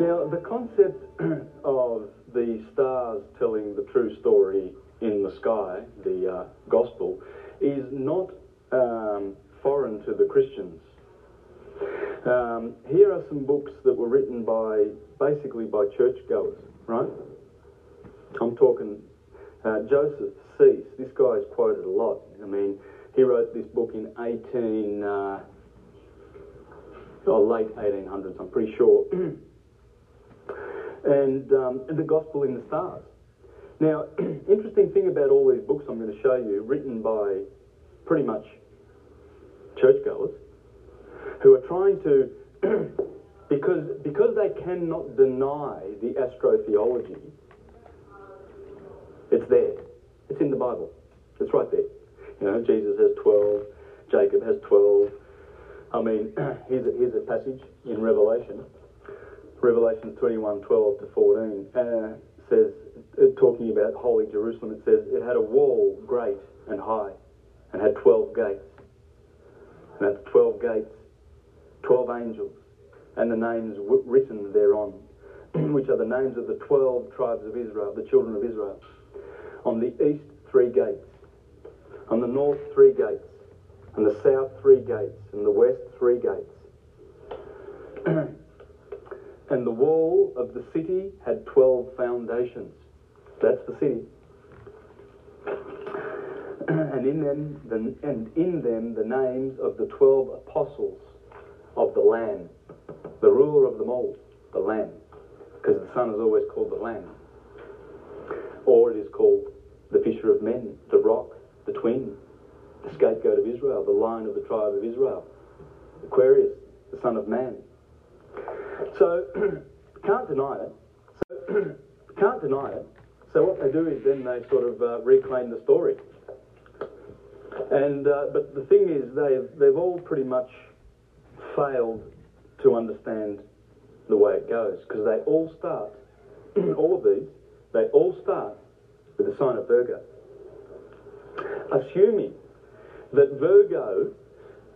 Now, the concept of the stars telling the true story in the sky, the uh, gospel, is not um, foreign to the Christians. Um, here are some books that were written by, basically by churchgoers, right? I'm talking uh, Joseph Seiss. This guy is quoted a lot. I mean, he wrote this book in 18, uh, or late 1800s, I'm pretty sure. and, um, and The Gospel in the Stars. Now, interesting thing about all these books I'm going to show you, written by pretty much churchgoers, who are trying to, because, because they cannot deny the astrotheology, it's there. It's in the Bible. It's right there. You know, Jesus has 12, Jacob has 12. I mean, here's a, here's a passage in Revelation. Revelation 21, 12 to 14 uh, says, talking about Holy Jerusalem, it says, it had a wall great and high and had 12 gates. And at the 12 gates, 12 angels, and the names written thereon, which are the names of the 12 tribes of Israel, the children of Israel. On the east, three gates. On the north, three gates. On the south, three gates. And the west, three gates. and the wall of the city had 12 foundations. That's the city. and in them, the, and in them, the names of the 12 apostles of the Lamb, the ruler of them all, the Lamb, because the Son is always called the Lamb, or it is called the Fisher of Men, the Rock, the Twin, the Scapegoat of Israel, the Lion of the tribe of Israel, Aquarius, the Son of Man. So can't deny it. So, can't deny it. So what they do is then they sort of uh, reclaim the story. And uh, but the thing is, they've they've all pretty much failed to understand the way it goes because they all start, all of these, they all start with the sign of Virgo, assuming that Virgo,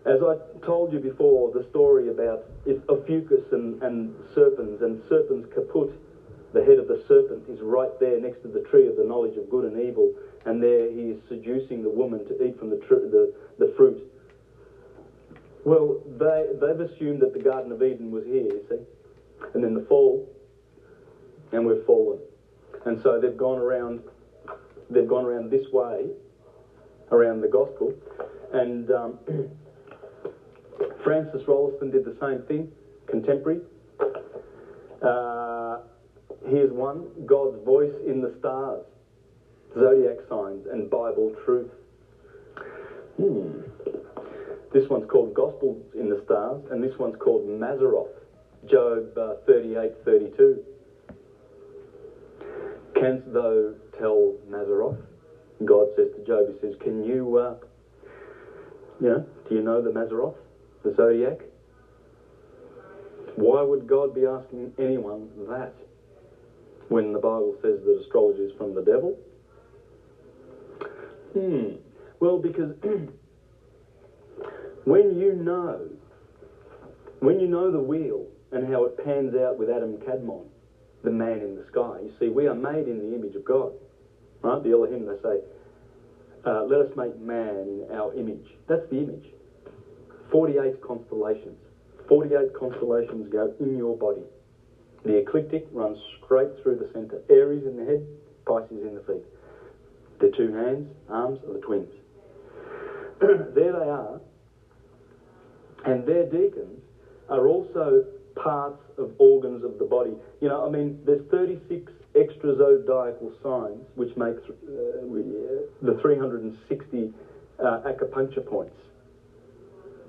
as I told you before, the story about Ophiuchus and, and serpents and serpents caput, the head of the serpent is right there next to the tree of the knowledge of good and evil, and there he is seducing the woman to eat from the, tr- the, the fruit. Well, they, they've assumed that the Garden of Eden was here, you see, and then the fall, and we've fallen. And so they've gone around, they've gone around this way, around the gospel, and um, Frances Rolleston did the same thing, contemporary. Uh, here's one God's voice in the stars, zodiac signs, and Bible truth. Hmm. This one's called Gospels in the Stars, and this one's called Mazzaroth, Job uh, 38 32. Canst thou tell Mazzaroth? God says to Job, He says, Can you, uh, do you know the Mazzaroth, the zodiac? Why would God be asking anyone that when the Bible says that astrology is from the devil? Hmm. Well, because when you know, when you know the wheel and how it pans out with Adam Kadmon, the man in the sky, you see, we are made in the image of God. Right? The Elohim, they say, uh, let us make man in our image. That's the image. 48 constellations. 48 constellations go in your body. The ecliptic runs straight through the centre. Aries in the head, Pisces in the feet. The two hands, arms are the twins. there they are. And their decans are also parts of organs of the body. You know, I mean, there's 36 extra zodiacal signs which make uh, the 360 uh, acupuncture points,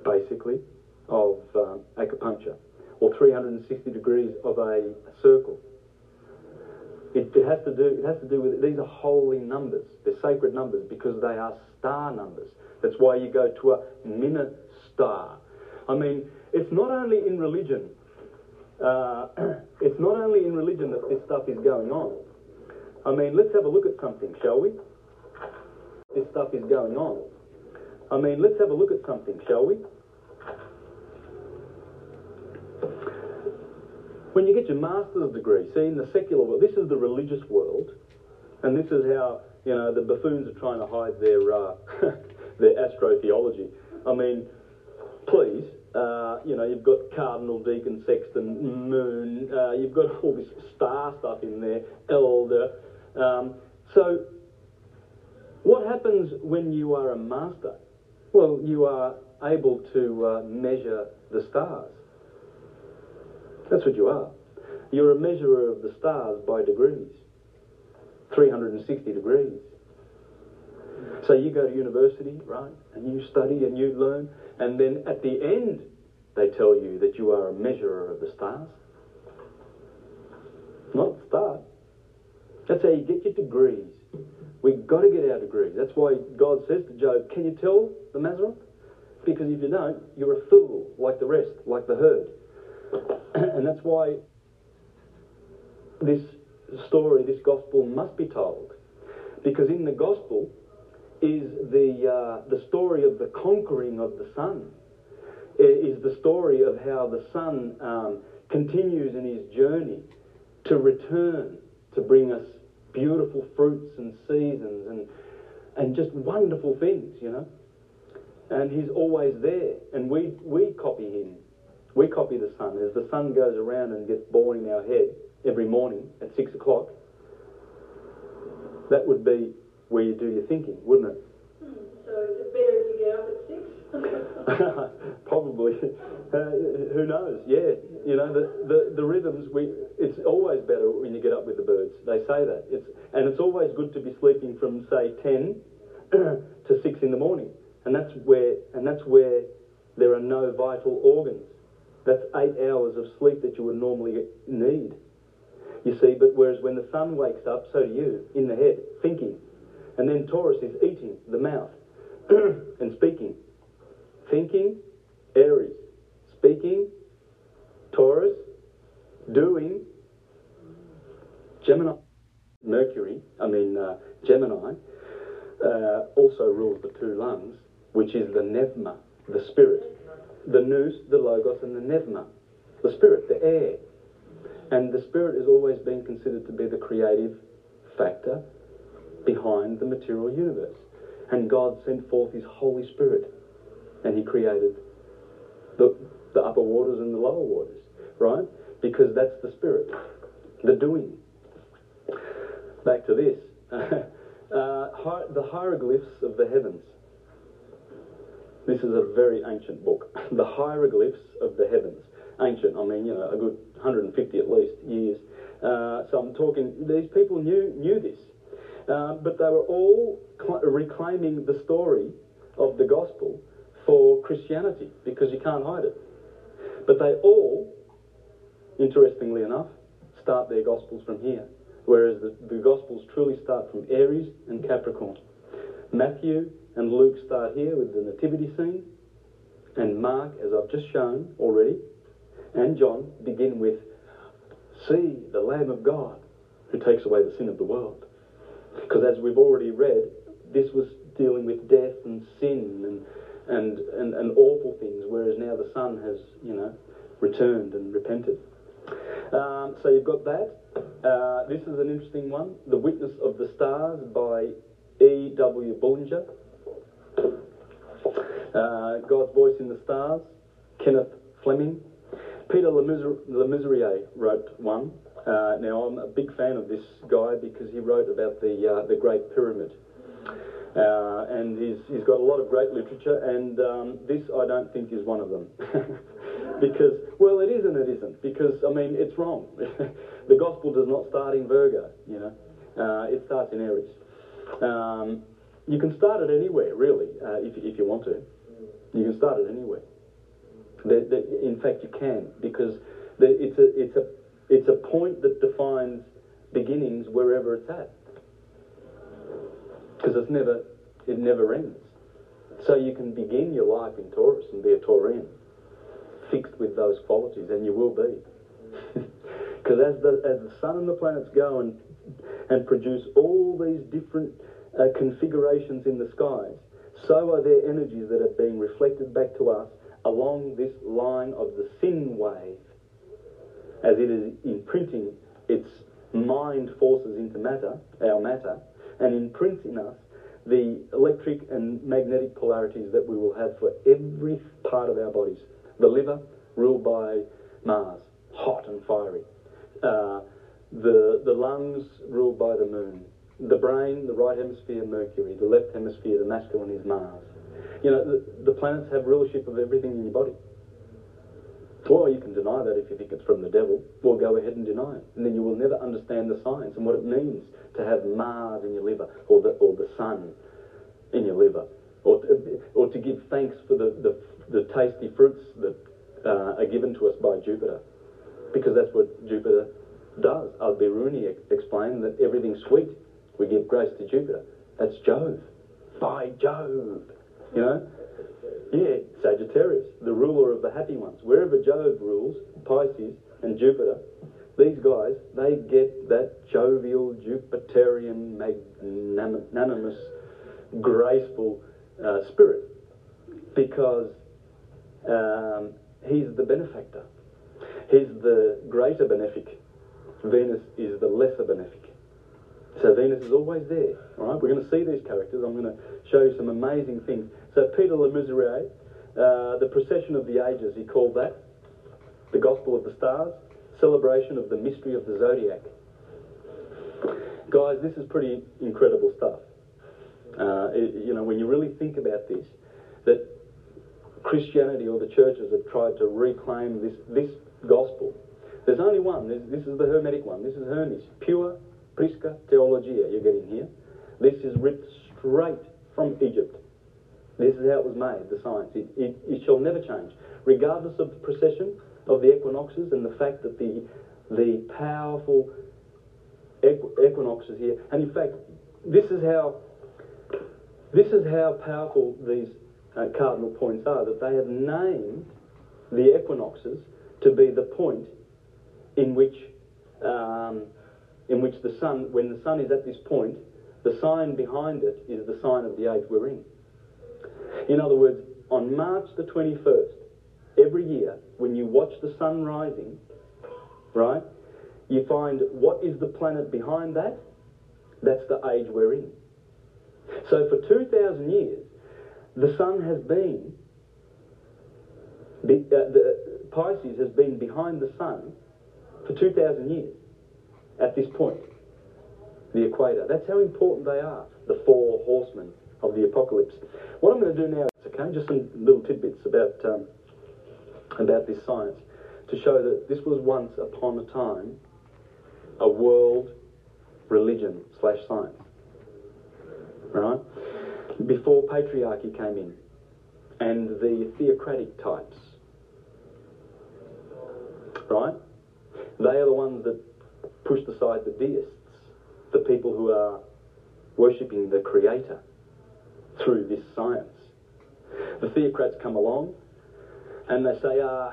basically, of um, acupuncture, or 360 degrees of a circle. It, it, has to do. It has to do with these are holy numbers. They're sacred numbers because they are star numbers. That's why you go to a minute star. I mean, it's not only in religion uh, it's not only in religion that this stuff is going on. I mean, let's have a look at something, shall we? This stuff is going on. I mean, let's have a look at something, shall we? When you get your master's degree, see, in the secular world, this is the religious world, and this is how, you know, the buffoons are trying to hide their, uh, their astrotheology. I mean, please, uh, you know, you've got cardinal, deacon, sexton, moon, uh, you've got all this star stuff in there, elder. Um, so, what happens when you are a master? Well, you are able to uh, measure the stars. That's what you are. You're a measurer of the stars by degrees 360 degrees. So you go to university, right, and you study and you learn, and then at the end, they tell you that you are a measurer of the stars. Not the start. That's how you get your degrees. We've got to get our degrees. That's why God says to Job, Can you tell the Mazzaroth? Because if you don't, you're a fool like the rest, like the herd. and that's why this story, this gospel must be told. Because in the gospel is the, uh, the story of the conquering of the Son. It is the story of how the Son um, continues in his journey to return to bring us beautiful fruits and seasons and, and just wonderful things, you know. And he's always there, and we, we copy him. We copy the sun. As the sun goes around and gets born in our head every morning at six o'clock, that would be where you do your thinking, wouldn't it? Hmm. So is it better to get up at six? Probably. Uh, who knows? Yeah. You know, the, the, the rhythms, we, it's always better when you get up with the birds. They say that. It's, and it's always good to be sleeping from, say, 10 to 6 in the morning. And that's where, and that's where there are no vital organs. That's eight hours of sleep that you would normally need. You see, but whereas when the sun wakes up, so do you, in the head, thinking. And then Taurus is eating, the mouth, and speaking. Thinking, Aries. Speaking, Taurus. Doing, Gemini. Mercury, I mean uh, Gemini, uh, also rules the two lungs, which is the Nevma, the spirit. The Nous, the Logos, and the Nevma, the spirit, the air. And the spirit has always been considered to be the creative factor behind the material universe. And God sent forth His Holy Spirit and He created the, the upper waters and the lower waters, right? Because that's the spirit, the doing. Back to this. uh, hi- the hieroglyphs of the heavens. This is a very ancient book. the hieroglyphs of the heavens. Ancient, I mean, you know, a good 150 at least years. Uh, so I'm talking, these people knew, knew this. Uh, but they were all cl- reclaiming the story of the gospel for Christianity because you can't hide it. But they all, interestingly enough, start their gospels from here, whereas the, the gospels truly start from Aries and Capricorn. Matthew and Luke start here with the nativity scene, and Mark, as I've just shown already, and John begin with, See the Lamb of God who takes away the sin of the world. Because as we've already read, this was dealing with death and sin and, and, and, and awful things, whereas now the Son has, you know, returned and repented. Um, so you've got that. Uh, this is an interesting one The Witness of the Stars by E.W. Bullinger. Uh, God's Voice in the Stars, Kenneth Fleming. Peter Lemesurier wrote one. Uh, now, I'm a big fan of this guy because he wrote about the, uh, the Great Pyramid. Uh, and he's, he's got a lot of great literature, and um, this I don't think is one of them. because, well, it is and it isn't, because, I mean, it's wrong. the gospel does not start in Virgo, you know, uh, it starts in Aries. Um, you can start it anywhere, really, uh, if, if you want to. You can start it anywhere. In fact, you can, because it's, a, it's, a, it's a point that defines beginnings wherever it's at because it's never it never ends. So you can begin your life in Taurus and be a Taurian, fixed with those qualities, and you will be. Because as the as the sun and the planets go and and produce all these different uh, configurations in the skies, so are their energies that are being reflected back to us along this line of the sin wave. as it is imprinting its mind forces into matter, our matter, and imprinting us the electric and magnetic polarities that we will have for every part of our bodies. The liver, ruled by Mars, hot and fiery. Uh, the, the lungs, ruled by the moon. The brain, the right hemisphere, Mercury. The left hemisphere, the masculine, is Mars. You know, the, the planets have rulership of everything in your body. Well, you can deny that if you think it's from the devil. Well, go ahead and deny it. And then you will never understand the science and what it means to have Mars in your liver or the, or the sun in your liver. Or to, or to give thanks for the, the, the tasty fruits that uh, are given to us by Jupiter. Because that's what Jupiter does. Al-Biruni explained that everything's sweet. We give grace to Jupiter. That's Jove. By Jove. You know? Yeah, Sagittarius, the ruler of the happy ones. Wherever Jove rules, Pisces and Jupiter, these guys, they get that jovial, Jupiterian, magnanimous, graceful uh, spirit because um, he's the benefactor. He's the greater benefic. Venus is the lesser benefic. So Venus is always there. All right, we're going to see these characters. I'm going to show you some amazing things. So Peter Lemesurier, uh, the precession of the ages, he called that. The Gospel of the Stars, celebration of the mystery of the zodiac. Guys, this is pretty incredible stuff. Uh, it, you know, when you really think about this, that Christianity or the churches have tried to reclaim this, this gospel. There's only one. This is the Hermetic one. This is Hermes. Pure Prisca Theologia you're getting here. This is ripped straight from Egypt. This is how it was made, the science. It, it, it shall never change. Regardless of the precession of the equinoxes and the fact that the, the powerful equ- equinoxes here, and in fact, this is how, this is how powerful these uh, cardinal points are, that they have named the equinoxes to be the point in which um, in which the sun, when the sun is at this point, the sign behind it is the sign of the age we're in. In other words, on March the 21st, every year, when you watch the sun rising, right, you find what is the planet behind that? That's the age we're in. So for 2,000 years, the sun has been, the, uh, the Pisces has been behind the sun for 2,000 years at this point, the equator. That's how important they are, the four horsemen of the apocalypse. What I'm going to do now, is okay, just some little tidbits about um, about this science to show that this was once upon a time a world religion slash science. Right? Before patriarchy came in and the theocratic types. Right? They are the ones that pushed aside the deists, the people who are worshipping the Creator through this science. The theocrats come along and they say, uh,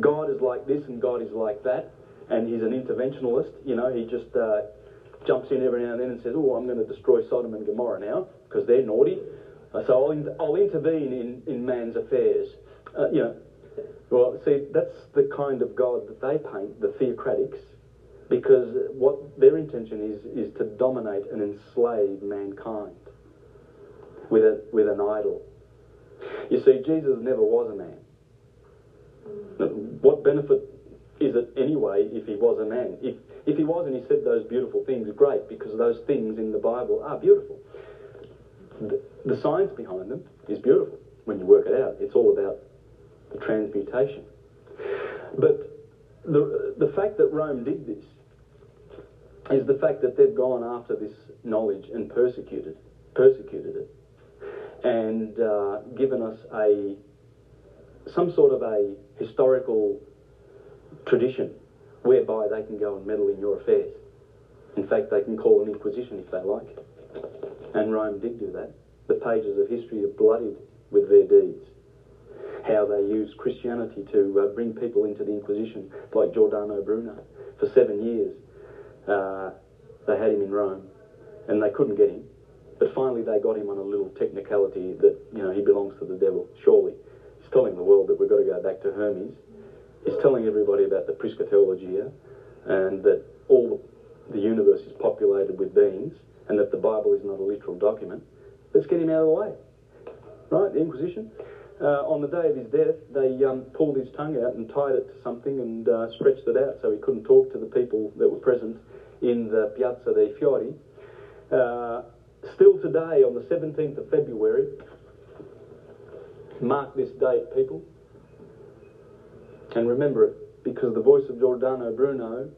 God is like this and God is like that, and he's an interventionalist. You know, he just uh, jumps in every now and then and says, Oh, I'm going to destroy Sodom and Gomorrah now because they're naughty. Uh, so I'll, in- I'll intervene in, in man's affairs. Uh, you know, well, see, that's the kind of God that they paint, the theocratics because what their intention is is to dominate and enslave mankind with a, with an idol. You see, Jesus never was a man. What benefit is it anyway if he was a man? If if he was and he said those beautiful things, great, because those things in the Bible are beautiful. The, the science behind them is beautiful when you work it out. It's all about the transmutation. But the, the fact that Rome did this is the fact that they've gone after this knowledge and persecuted, persecuted it, and uh, given us a some sort of a historical tradition whereby they can go and meddle in your affairs. In fact, they can call an inquisition if they like. And Rome did do that. The pages of history are bloodied with their deeds. How they used Christianity to uh, bring people into the Inquisition, like Giordano Bruno, for seven years uh, they had him in Rome, and they couldn't get him. But finally, they got him on a little technicality that you know he belongs to the devil. Surely, he's telling the world that we've got to go back to Hermes, He's telling everybody about the Prisca Theologia and that all the universe is populated with beings and that the Bible is not a literal document, let's get him out of the way. Right? The Inquisition. Uh, on the day of his death, they um, pulled his tongue out and tied it to something and uh, stretched it out so he couldn't talk to the people that were present in the Piazza dei Fiori. Uh, still today, on the 17th of February, mark this date, people, and remember it, because the voice of Giordano Bruno,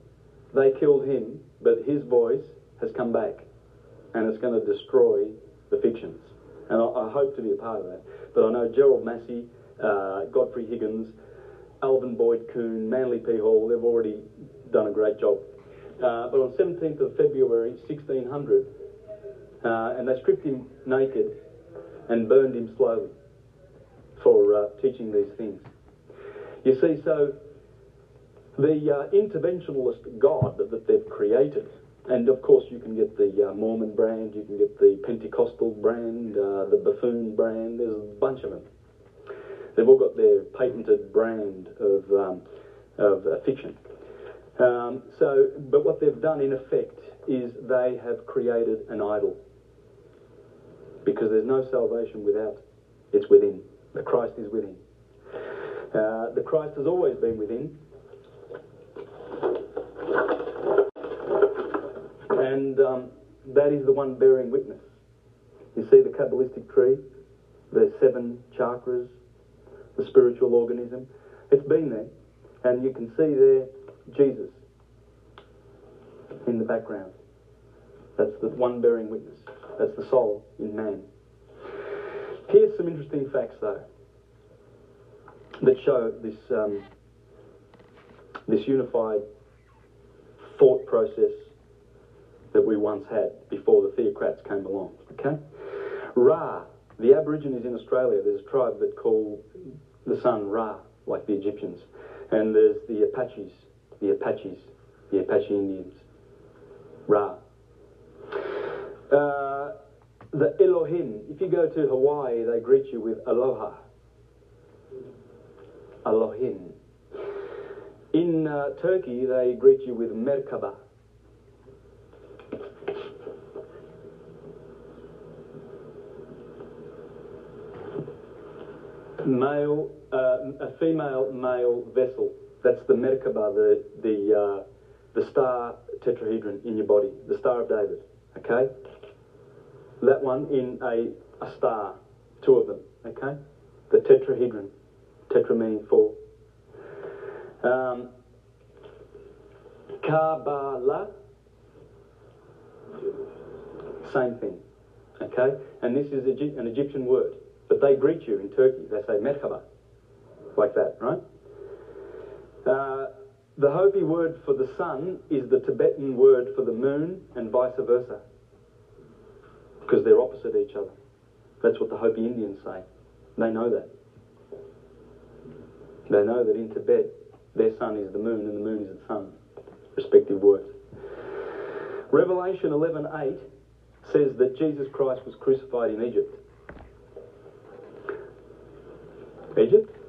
they killed him, but his voice has come back, and it's going to destroy the fictions. And I, I hope to be a part of that. But I know Gerald Massey, uh, Godfrey Higgins, Alvin Boyd Kuhn, Manly P. Hall, they've already done a great job. Uh, but on 17th of February 1600, uh, and they stripped him naked and burned him slowly for uh, teaching these things. You see, so the uh, interventionalist God that, they've created, and of course you can get the uh, Mormon brand, you can get the Pentecostal brand, uh, the buffoon brand, there's a bunch of them. They've all got their patented brand of, um, of fiction. Um, so, but what they've done in effect is they have created an idol. Because there's no salvation without, it's within. The Christ is within. Uh, the Christ has always been within. And um, that is the one bearing witness. You see the Kabbalistic tree, the seven chakras, the spiritual organism. It's been there. And you can see there Jesus in the background. That's the one bearing witness. That's the soul in man. Here's some interesting facts, though, that show this um, this unified thought process that we once had before the theocrats came along. Okay, Ra, the Aborigines in Australia. There's a tribe that call the sun Ra, like the Egyptians, and there's the Apaches, the Apaches, the Apache Indians. Ra. Uh, the Elohim, if you go to Hawaii, they greet you with aloha. Elohim. In uh, Turkey, they greet you with merkaba. Male, uh, a female male vessel. That's the merkaba, the the uh, the star tetrahedron in your body, the Star of David. Okay? That one in a, a star, two of them. Okay? The tetrahedron. Tetra meaning four. Um, Kabbalah, same thing. Okay? And this is an Egyptian word. But they greet you in Turkey. They say merhaba. Like that, right? Uh, the Hopi word for the sun is the Tibetan word for the moon and vice versa. Because they're opposite each other. That's what the Hopi Indians say. They know that. They know that in Tibet, their sun is the moon and the moon is the sun. Respective words. Revelation 11.8 says that Jesus Christ was crucified in Egypt. Egypt?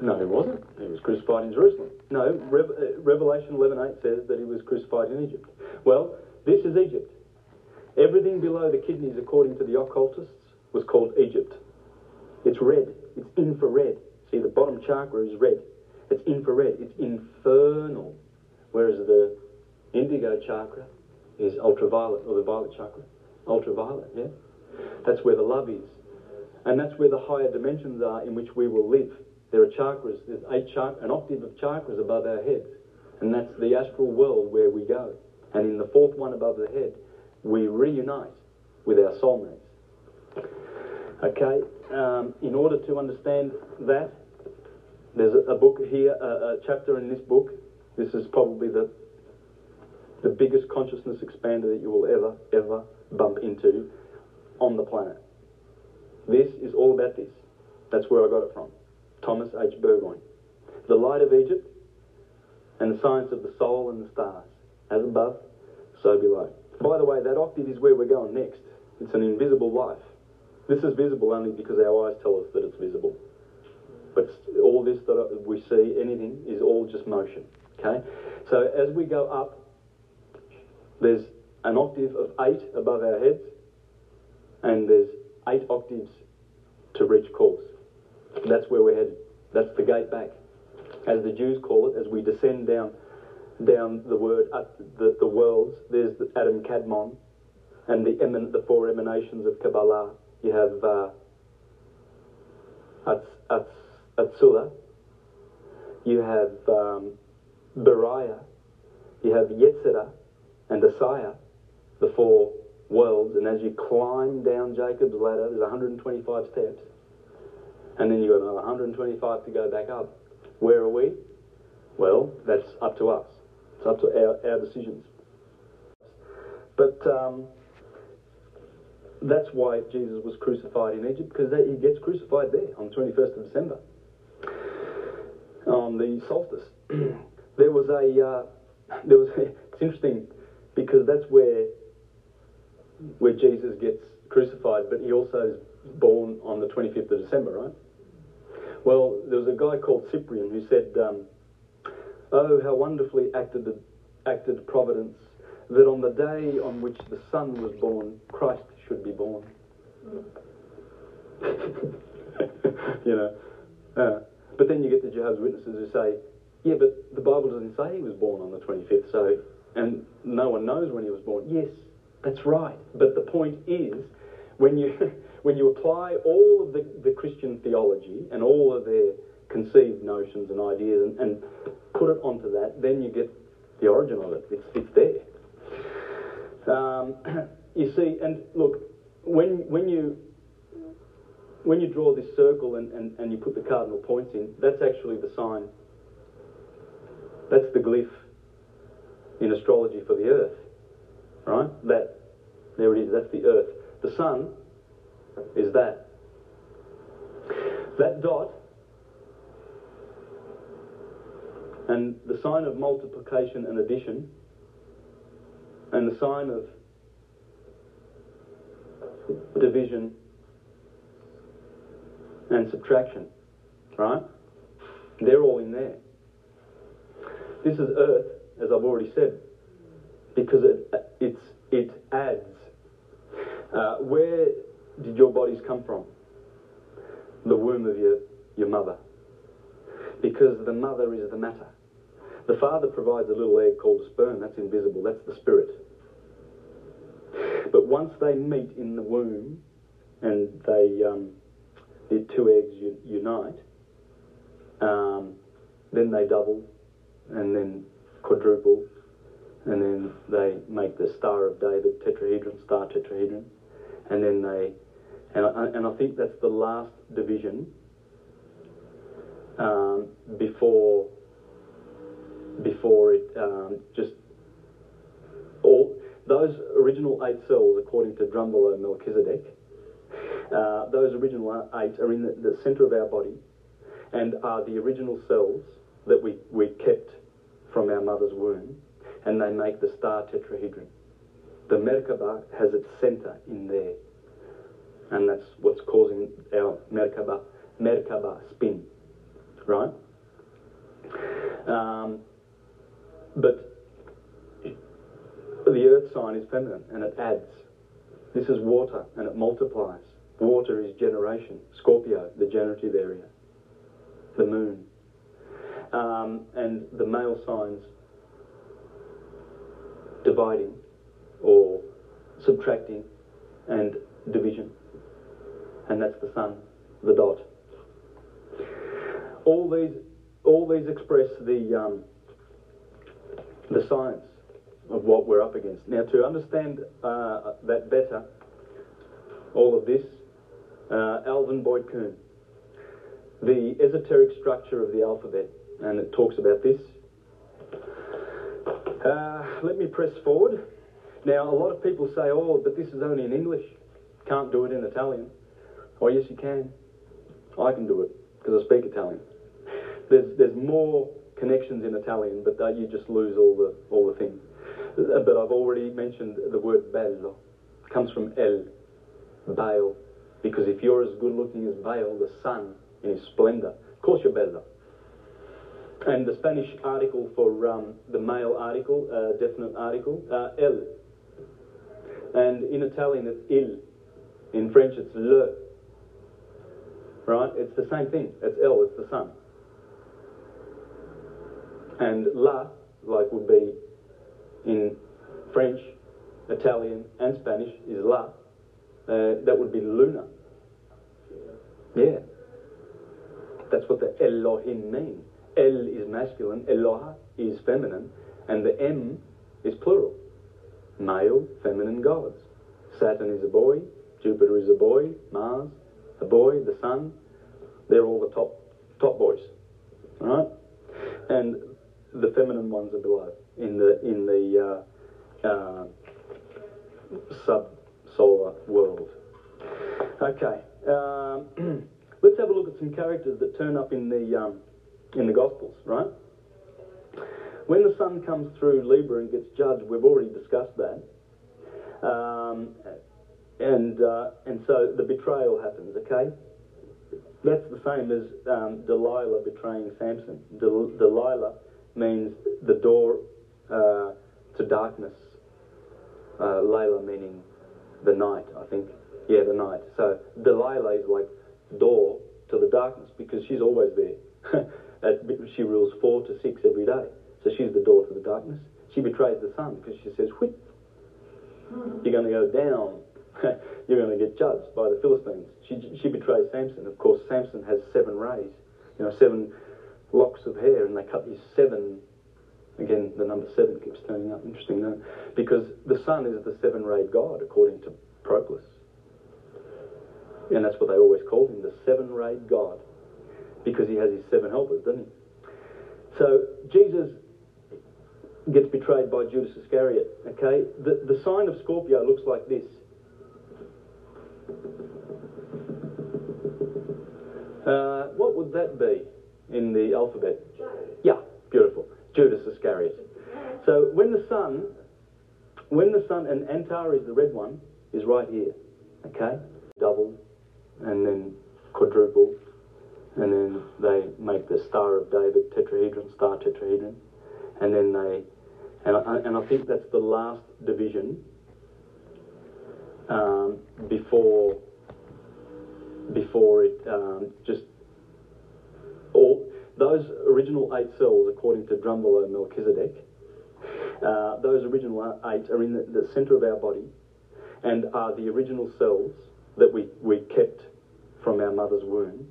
No, he wasn't. He was crucified in Jerusalem. No, Re- uh, Revelation 11.8 says that he was crucified in Egypt. Well, this is Egypt. Everything below the kidneys, according to the occultists, was called Egypt. It's red. It's infrared. See, the bottom chakra is red. It's infrared. It's infernal. Whereas the indigo chakra is ultraviolet, or the violet chakra. Ultraviolet, yeah? That's where the love is. And that's where the higher dimensions are in which we will live. There are chakras, there's eight chak- an octave of chakras above our heads. And that's the astral world where we go. And in the fourth one above the head, we reunite with our soulmates. Okay, um, in order to understand that, there's a, a book here, a, a, chapter in this book. This is probably the the biggest consciousness expander that you will ever, ever bump into on the planet. This is all about this. That's where I got it from. Thomas H. Burgoyne. The light of Egypt and the science of the soul and the stars. As above, so below. By the way, that octave is where we're going next. It's an invisible life. This is visible only because our eyes tell us that it's visible. But all this that uh, we see, anything, is all just motion. Okay? So as we go up, there's an octave of eight above our heads, and there's eight octaves to reach course. That's where we're headed. That's the gate back. As the Jews call it, as we descend down down the word uh, the, the worlds, there's the Adam Kadmon and the emin, the four emanations of Kabbalah. You have uh, Ats, Ats, Atzula, you have um, Beriah, you have Yetzirah and Asaya, the four worlds, and as you climb down Jacob's ladder, there's 125 steps, and then you've got another 125 to go back up. Where are we? Well, that's up to us. It's up to our, our decisions. But um, that's why Jesus was crucified in Egypt, because he gets crucified there on the 21st of December, on the solstice. there was a, uh, there was, it's interesting because that's where, where Jesus gets crucified, but he also is born on the 25th of December, right? Well, there was a guy called Cyprian who said, um, Oh, how wonderfully acted, the, acted providence that on the day on which the Son was born, Christ should be born. you know. Uh, but then you get the Jehovah's Witnesses who say, yeah, but the Bible doesn't say he was born on the 25th, so, and no one knows when he was born. Yes, that's right. But the point is, when you, when you apply all of the, the Christian theology and all of their conceived notions and ideas and, and put it onto that, then you get the origin of it. It's, it's there. Um, you see, and look, when, when, you, when you draw this circle and, and, and you put the cardinal points in, that's actually the sign. That's the glyph in astrology for the earth. Right? That. There it is. That's the earth. The sun is that. That dot and the sign of multiplication and addition and the sign of division and subtraction, right? They're all in there. This is earth, as I've already said, because it, it's, it adds. Uh, where did your bodies come from? The womb of your, your mother. Because the mother is the matter. The father provides a little egg called a sperm, that's invisible, that's the spirit. But once they meet in the womb and they, um, the two eggs unite, um, then they double and then quadruple and then they make the Star of David tetrahedron, star tetrahedron, and then they, and I, and I think that's the last division um, before before it um, just all those original eight cells, according to Drunvalo Melchizedek, uh, those original eight are in the, the centre of our body and are the original cells that we, we kept from our mother's womb, and they make the star tetrahedron. The Merkaba has its centre in there, and that's what's causing our Merkaba, Merkaba spin, right? Um, but the earth sign is feminine and it adds. This is water and it multiplies. Water is generation. Scorpio, the generative area. The moon. Um, and the male signs dividing or subtracting and division. And that's the sun, the dot. All these, all these express the, um, the science of what we're up against. Now, to understand uh, that better, all of this, uh, Alvin Boyd Kuhn, the esoteric structure of the alphabet, and it talks about this. Uh, let me press forward. Now, a lot of people say, oh, but this is only in English. Can't do it in Italian. Oh, yes, you can. I can do it because I speak Italian. There's, there's more connections in Italian, but uh, you just lose all the, all the things. Uh, but I've already mentioned the word bello. It comes from el, Baal. Because if you're as good looking as Baal, the sun, in his splendor, of course you're bello. And the Spanish article for um, the male article, uh, definite article, uh, el. And in Italian it's il. In French it's le. Right? It's the same thing. It's el, it's the sun. And la, like would be in French, Italian, and Spanish, is la. Uh, that would be luna. Yeah. That's what the Elohim means. El is masculine, Eloha is feminine, and the M is plural. Male, feminine gods. Saturn is a boy, Jupiter is a boy, Mars, a boy, the sun. They're all the top top boys. Right? And the feminine ones are below in the in the uh, uh, world. Okay. Um, let's have a look at some characters that turn up in the um, in the Gospels, right? When the sun comes through Libra and gets judged, we've already discussed that. Um, and, uh, and so the betrayal happens, okay? That's the same as um, Delilah betraying Samson. Del- Delilah means the door uh, to darkness. Uh, Layla meaning the night, I think. Yeah, the night. So Delilah is like door to the darkness because she's always there. she rules four to six every day. So she's the door to the darkness. She betrays the sun because she says, Whit, you're going to go down. you're going to get judged by the Philistines. She, she betrays Samson. Of course, Samson has seven rays, you know, seven locks of hair, and they cut these seven. Again, the number seven keeps turning up. Interesting? Because the sun is the seven-rayed God, according to Proclus. And that's what they always called him, the seven-rayed God, because he has his seven helpers, doesn't he? So Jesus gets betrayed by Judas Iscariot. Okay, the the sign of Scorpio looks like this. Uh, what would that be in the alphabet? Yeah, beautiful. Judas Iscariot. So when the sun, when the sun, and Antares, the red one, is right here. Okay, double, and then quadruple, and then they make the Star of David tetrahedron, star tetrahedron, and then they, and I, and I think that's the last division um, before before it um, just all those original eight cells, according to Drunvalo Melchizedek, uh, those original eight are in the, the centre of our body and are the original cells that we, we kept from our mother's womb,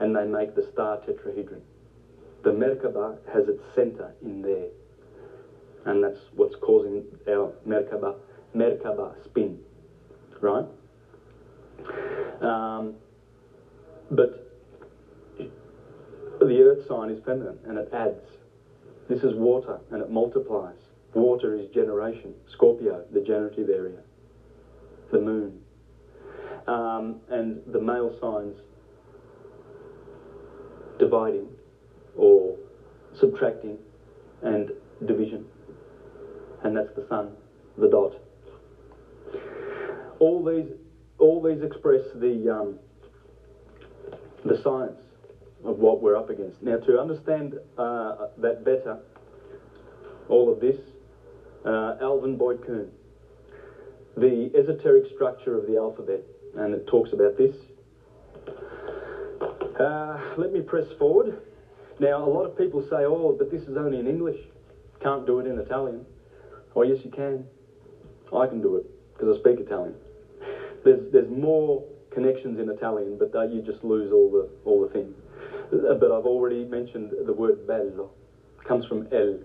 and they make the star tetrahedron. The Merkaba has its centre in there, and that's what's causing our Merkaba, Merkaba spin, right? Um, but the earth sign is feminine and it adds. This is water and it multiplies. Water is generation. Scorpio, the generative area. The moon. Um, and the male signs dividing or subtracting and division. And that's the sun, the dot. All these, all these express the, um, the science of what we're up against. Now, to understand uh, that better, all of this, uh, Alvin Boyd Kuhn, the esoteric structure of the alphabet, and it talks about this. Uh, let me press forward. Now, a lot of people say, oh, but this is only in English. Can't do it in Italian. Oh, yes, you can. I can do it because I speak Italian. There's, there's more connections in Italian, but you just lose all the, all the things. Uh, but I've already mentioned the word bello. It comes from el,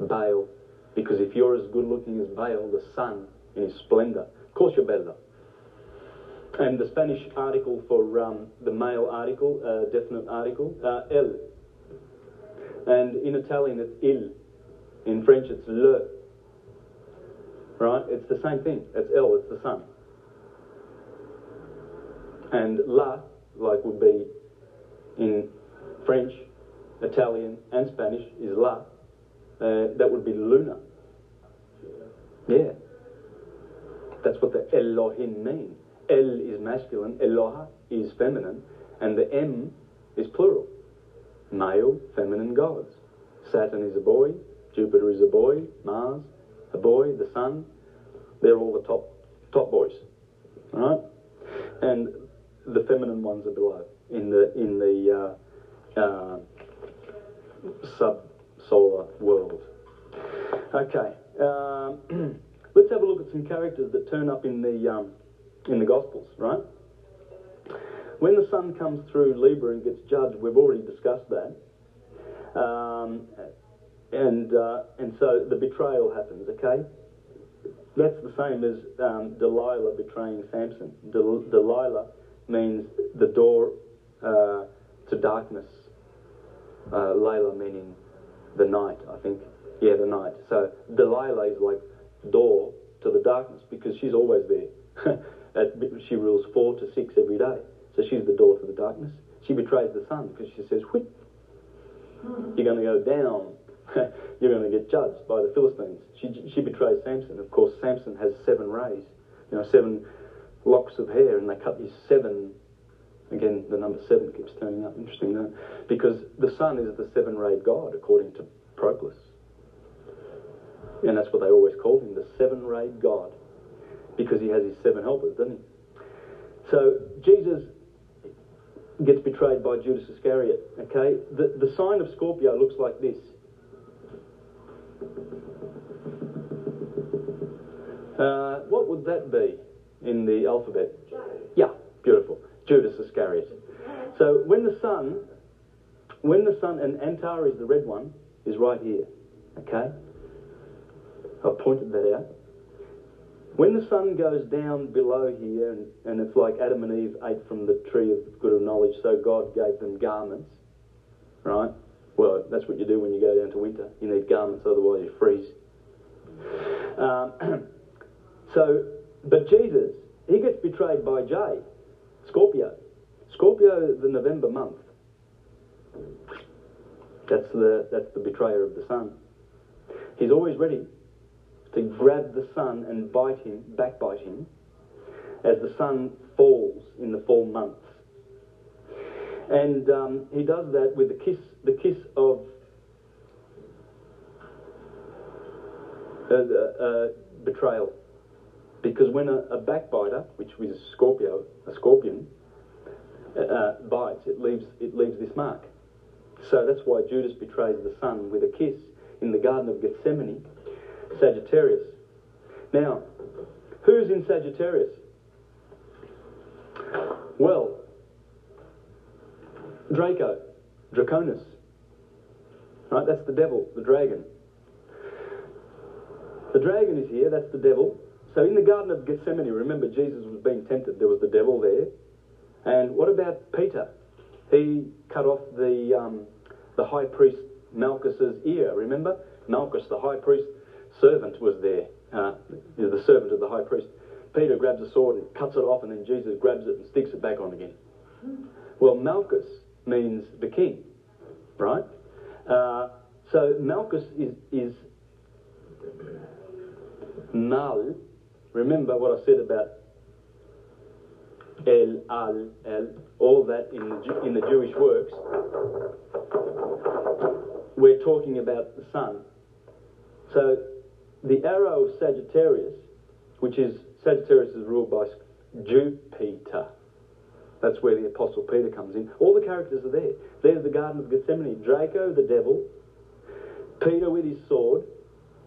Baal. Because if you're as good looking as Baal, the sun, in his splendor, of course you're bello. And the Spanish article for um, the male article, uh, definite article, uh, el. And in Italian it's il. In French it's le. Right? It's the same thing. It's el, it's the sun. And la, like would be in French, Italian, and Spanish, is la. Uh, that would be luna. Yeah. That's what the Elohim mean. El is masculine, Eloha is feminine, and the M is plural. Male feminine gods. Saturn is a boy, Jupiter is a boy, Mars, a boy, the Sun. They're all the top top boys, right? And the feminine ones are below in the in the uh, uh, sub-solar world. Okay, um, let's have a look at some characters that turn up in the um, in the Gospels, right? When the sun comes through Libra and gets judged, we've already discussed that. Um, and, uh, and so the betrayal happens, okay? That's the same as um, Delilah betraying Samson. Del- Delilah means the door uh, to darkness. Uh, Layla meaning the night, I think. Yeah, the night. So Delilah is like door to the darkness because she's always there. she rules four to six every day. So she's the door to the darkness. She betrays the sun because she says, Whit, you're going to go down. you're going to get judged by the Philistines. She, she betrays Samson. Of course, Samson has seven rays, you know, seven locks of hair, and they cut these seven. Again, the number seven keeps turning up. Interesting, no? Because the sun is the seven-rayed God, according to Proclus. And that's what they always call him, the seven-rayed God, because he has his seven helpers, doesn't he? So Jesus gets betrayed by Judas Iscariot. Okay, the, the sign of Scorpio looks like this. Uh, what would that be in the alphabet? Yeah, beautiful. Judas Iscariot. So when the sun, when the sun, and Antares, the red one, is right here. Okay, I've pointed that out. When the sun goes down below here, and, and it's like Adam and Eve ate from the tree of good of knowledge, so God gave them garments, right? Well, that's what you do when you go down to winter. You need garments, otherwise you freeze. Um, so, but Jesus, he gets betrayed by Jay, Scorpio. Scorpio, the November month. That's the that's the betrayer of the sun. He's always ready to grab the sun and bite him, backbite him, as the sun falls in the fall months. And um, he does that with the kiss, the kiss of uh, uh, betrayal. Because when a, a, backbiter, which was a Scorpio, a scorpion, uh, bites, it leaves, it leaves this mark. So that's why Judas betrays the Son with a kiss in the Garden of Gethsemane Sagittarius. Now, who's in Sagittarius? Well, Draco, Draconis. Right, that's the devil, the dragon. The dragon is here, that's the devil. So in the Garden of Gethsemane, remember Jesus was being tempted, there was the devil there. And what about Peter? He cut off the, um, the high priest Malchus's ear, remember? Malchus, the high priest, servant was there, uh, the servant of the high priest. Peter grabs a sword and cuts it off, and then Jesus grabs it and sticks it back on again. Well, Malchus means the king, right? Uh, so Malchus is, is Mal. Remember what I said about El, Al, El, all that in the, in the Jewish works. We're talking about the sun. So the arrow of Sagittarius, which is Sagittarius is ruled by Jupiter. That's where the Apostle Peter comes in. All the characters are there. There's the Garden of Gethsemane. Draco, the devil. Peter with his sword,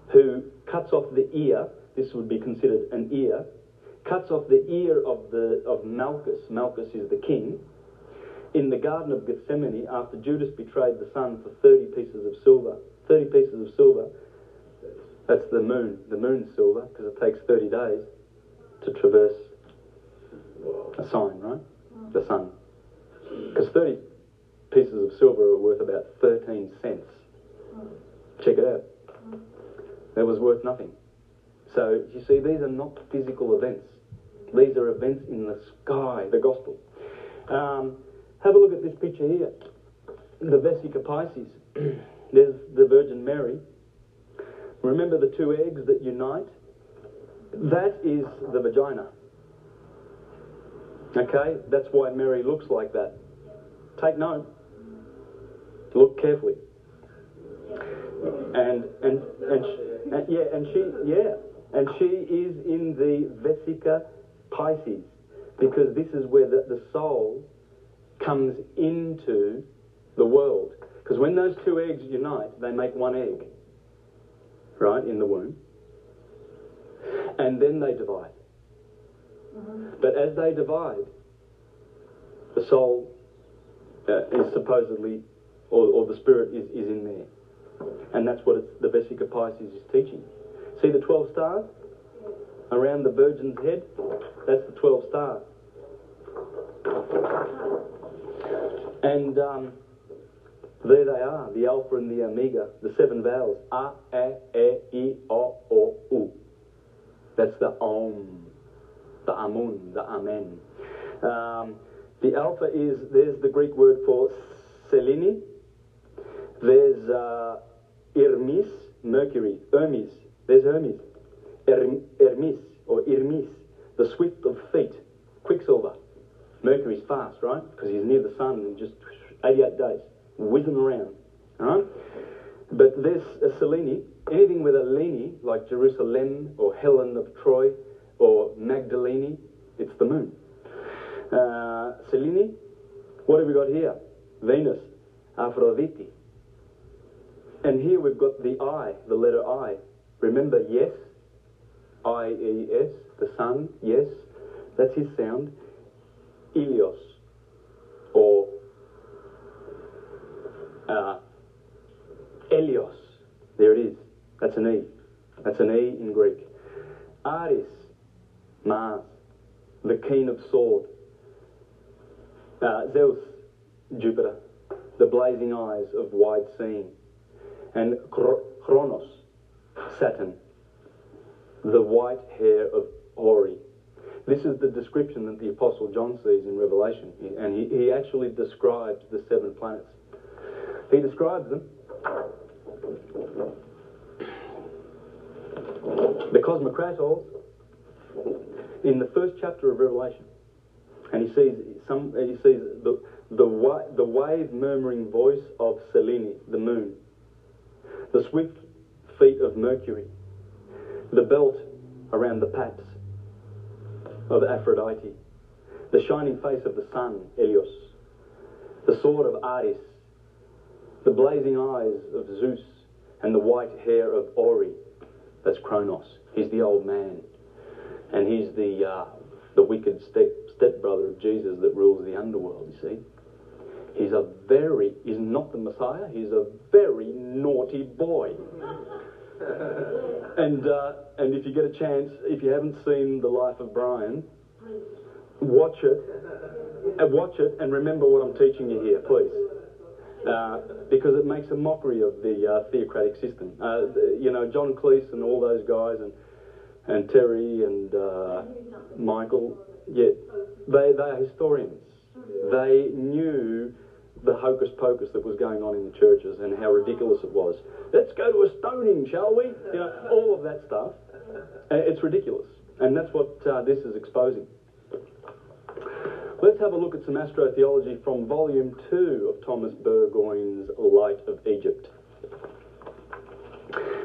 who cuts off the ear. This would be considered an ear. Cuts off the ear of the of Malchus. Malchus is the king. In the Garden of Gethsemane, after Judas betrayed the Son for 30 pieces of silver, 30 pieces of silver, that's the moon. The moon's silver because it takes 30 days to traverse a sign, right? The sun. Because 30 pieces of silver are worth about 13 cents. Check it out. That was worth nothing. So, you see, these are not physical events. These are events in the sky, the gospel. Um, have a look at this picture here. The Vesica Pisces. There's the Virgin Mary Remember the two eggs that unite? That is the vagina. Okay? That's why Mary looks like that. Take note. Look carefully. And and and, sh- and yeah, and she yeah, and she is in the Vesica Pisces because this is where the, the soul comes into the world. Because when those two eggs unite, they make one egg, right, in the womb. And then they divide. But as they divide, the soul uh, is supposedly, or, or the spirit is, is in there. And that's what it's, the Vesica Pisces is teaching. See the 12 stars around the Virgin's head? That's the 12 stars. And um, there they are, the Alpha and the Omega, the seven vowels. A, E, E, I, O, O, U. That's the Om, the Amun, the Amen. Um, the Alpha is, there's the Greek word for Selene. There's uh, Hermes, Mercury, Hermes. There's Hermes. Herm- Hermes, or Hermes, the swift of feet, Quicksilver. Mercury's fast, right? Because he's near the sun in just 88 days, whizzing around. All right? But there's a Selene, anything with a Leni, like Jerusalem or Helen of Troy or Magdalene, it's the moon. Uh, Selene, what have we got here? Venus, Aphrodite. And here we've got the I, the letter I. Remember, yes, I E S, the sun, yes, that's his sound. Ilios, or uh, Elios, there it is. That's an E. That's an E in Greek. Aris, Mars, the keen of sword. Uh, Zeus, Jupiter, the blazing eyes of wide seeing. And Chro- Chronos, Saturn, the white hair of Ori. This is the description that the Apostle John sees in Revelation, and he, he actually describes the seven planets. He describes them. The Cosmocratos in the first chapter of Revelation, and he sees some. He sees the the wa- the wave murmuring voice of Selene, the moon, the swift feet of Mercury, the belt around the paps of Aphrodite, the shining face of the sun, Helios, the sword of Ares, the blazing eyes of Zeus, and the white hair of Ori, that's Kronos. He's the old man, and he's the uh, the wicked step stepbrother of Jesus that rules the underworld. You see, he's a very he's not the Messiah. He's a very naughty boy. and uh, and if you get a chance, if you haven't seen the life of Brian, watch it. And watch it and remember what I'm teaching you here, please. Uh, because it makes a mockery of the uh, theocratic system. Uh, the- you know, John Cleese and all those guys, and and Terry and uh, Michael, yeah, they they are historians. They knew the hocus pocus that was going on in the churches and how ridiculous it was. Let's go to a stoning, shall we? You know, all of that stuff. Uh, It's ridiculous, and that's what uh, this is exposing. Let's have a look at some astrotheology from volume two of Thomas Burgoyne's Light of Egypt.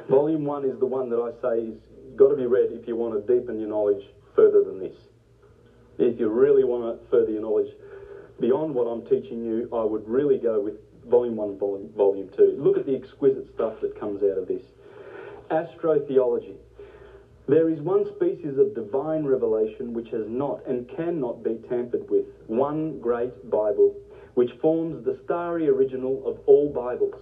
Volume one is the one that I say is got to be read if you want to deepen your knowledge further than this. If you really want to further your knowledge beyond what I'm teaching you, I would really go with volume one, volume, volume two. Look at the exquisite stuff that comes out of this. Astrotheology. There is one species of divine revelation which has not and cannot be tampered with. One great Bible, which forms the starry original of all Bibles.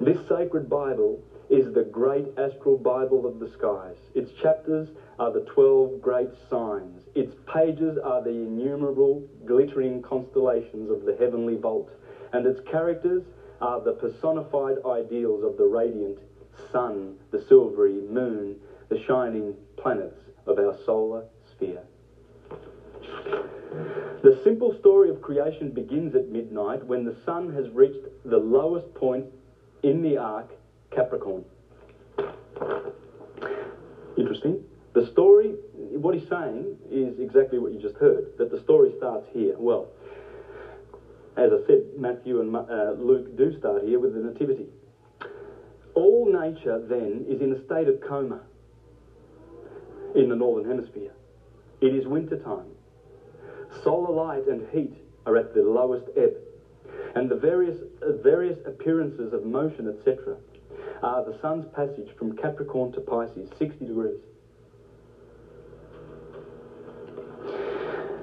This sacred Bible is the great astral Bible of the skies. Its chapters are the 12 great signs. Its pages are the innumerable glittering constellations of the heavenly vault. And its characters are the personified ideals of the radiant sun, the silvery moon, the shining planets of our solar sphere. The simple story of creation begins at midnight when the sun has reached the lowest point in the arc, Capricorn. Interesting. The story, what he's saying is exactly what you just heard, that the story starts here. Well, as I said, Matthew and uh, Luke do start here with the Nativity. All nature then is in a state of coma in the Northern Hemisphere. It is winter time. Solar light and heat are at the lowest ebb, and the various, uh, various appearances of motion, etc., are the sun's passage from Capricorn to Pisces, 60 degrees.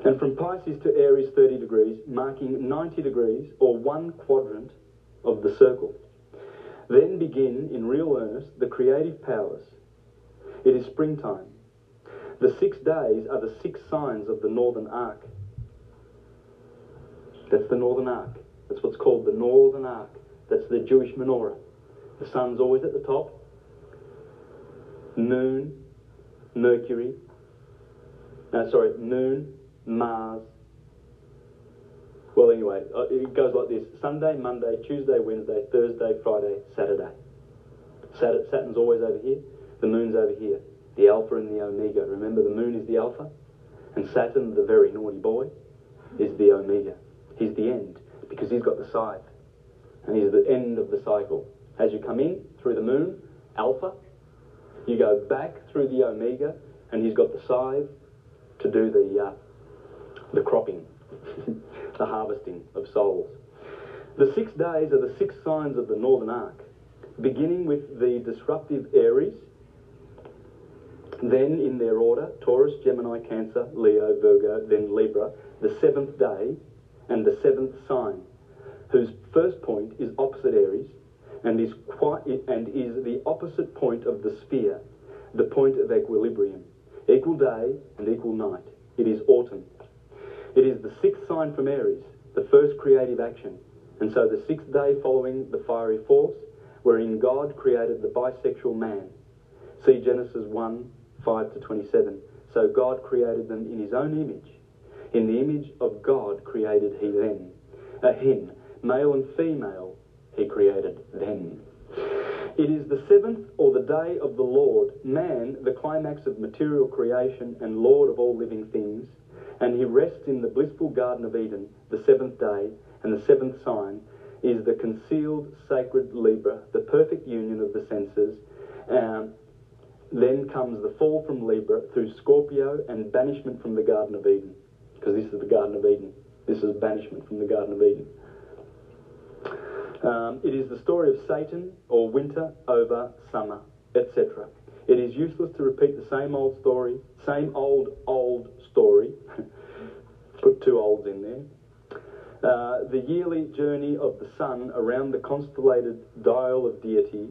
And from Pisces to Aries, 30 degrees, marking 90 degrees or one quadrant of the circle. Then begin, in real earnest, the creative powers. It is springtime. The six days are the six signs of the Northern Arc. That's the Northern Arc. That's what's called the Northern Arc. That's the Jewish menorah. The sun's always at the top. Moon, Mercury, no, sorry, Moon, Mars. Well, anyway, uh, it goes like this Sunday, Monday, Tuesday, Wednesday, Thursday, Friday, Saturday. Saturn's always over here, the moon's over here. The Alpha and the Omega. Remember, the moon is the Alpha, and Saturn, the very naughty boy, is the Omega. He's the end, because he's got the scythe, and he's the end of the cycle. As you come in through the moon, Alpha, you go back through the Omega, and he's got the scythe to do the uh, the cropping, the harvesting of souls. The six days are the six signs of the Northern Arc, beginning with the disruptive Aries, then in their order Taurus, Gemini, Cancer, Leo, Virgo, then Libra, the seventh day and the seventh sign, whose first point is opposite Aries and is quite and is the opposite point of the sphere, the point of equilibrium, equal day and equal night. It is autumn. It is the sixth sign from Aries, the first creative action. And so the sixth day following the fiery force, wherein God created the bisexual man. See Genesis 1 5 to 27. So God created them in his own image. In the image of God created he them. A him, male and female, he created them. It is the seventh or the day of the Lord, man, the climax of material creation and Lord of all living things, and he rests in the blissful Garden of Eden, the seventh day, and the seventh sign is the concealed sacred Libra, the perfect union of the senses. Um, then comes the fall from Libra through Scorpio and banishment from the Garden of Eden, because this is the Garden of Eden. This is banishment from the Garden of Eden. Um, it is the story of Satan or winter over summer, etc. It is useless to repeat the same old story, same old, old story. Put two olds in there. Uh, the yearly journey of the sun around the constellated dial of deity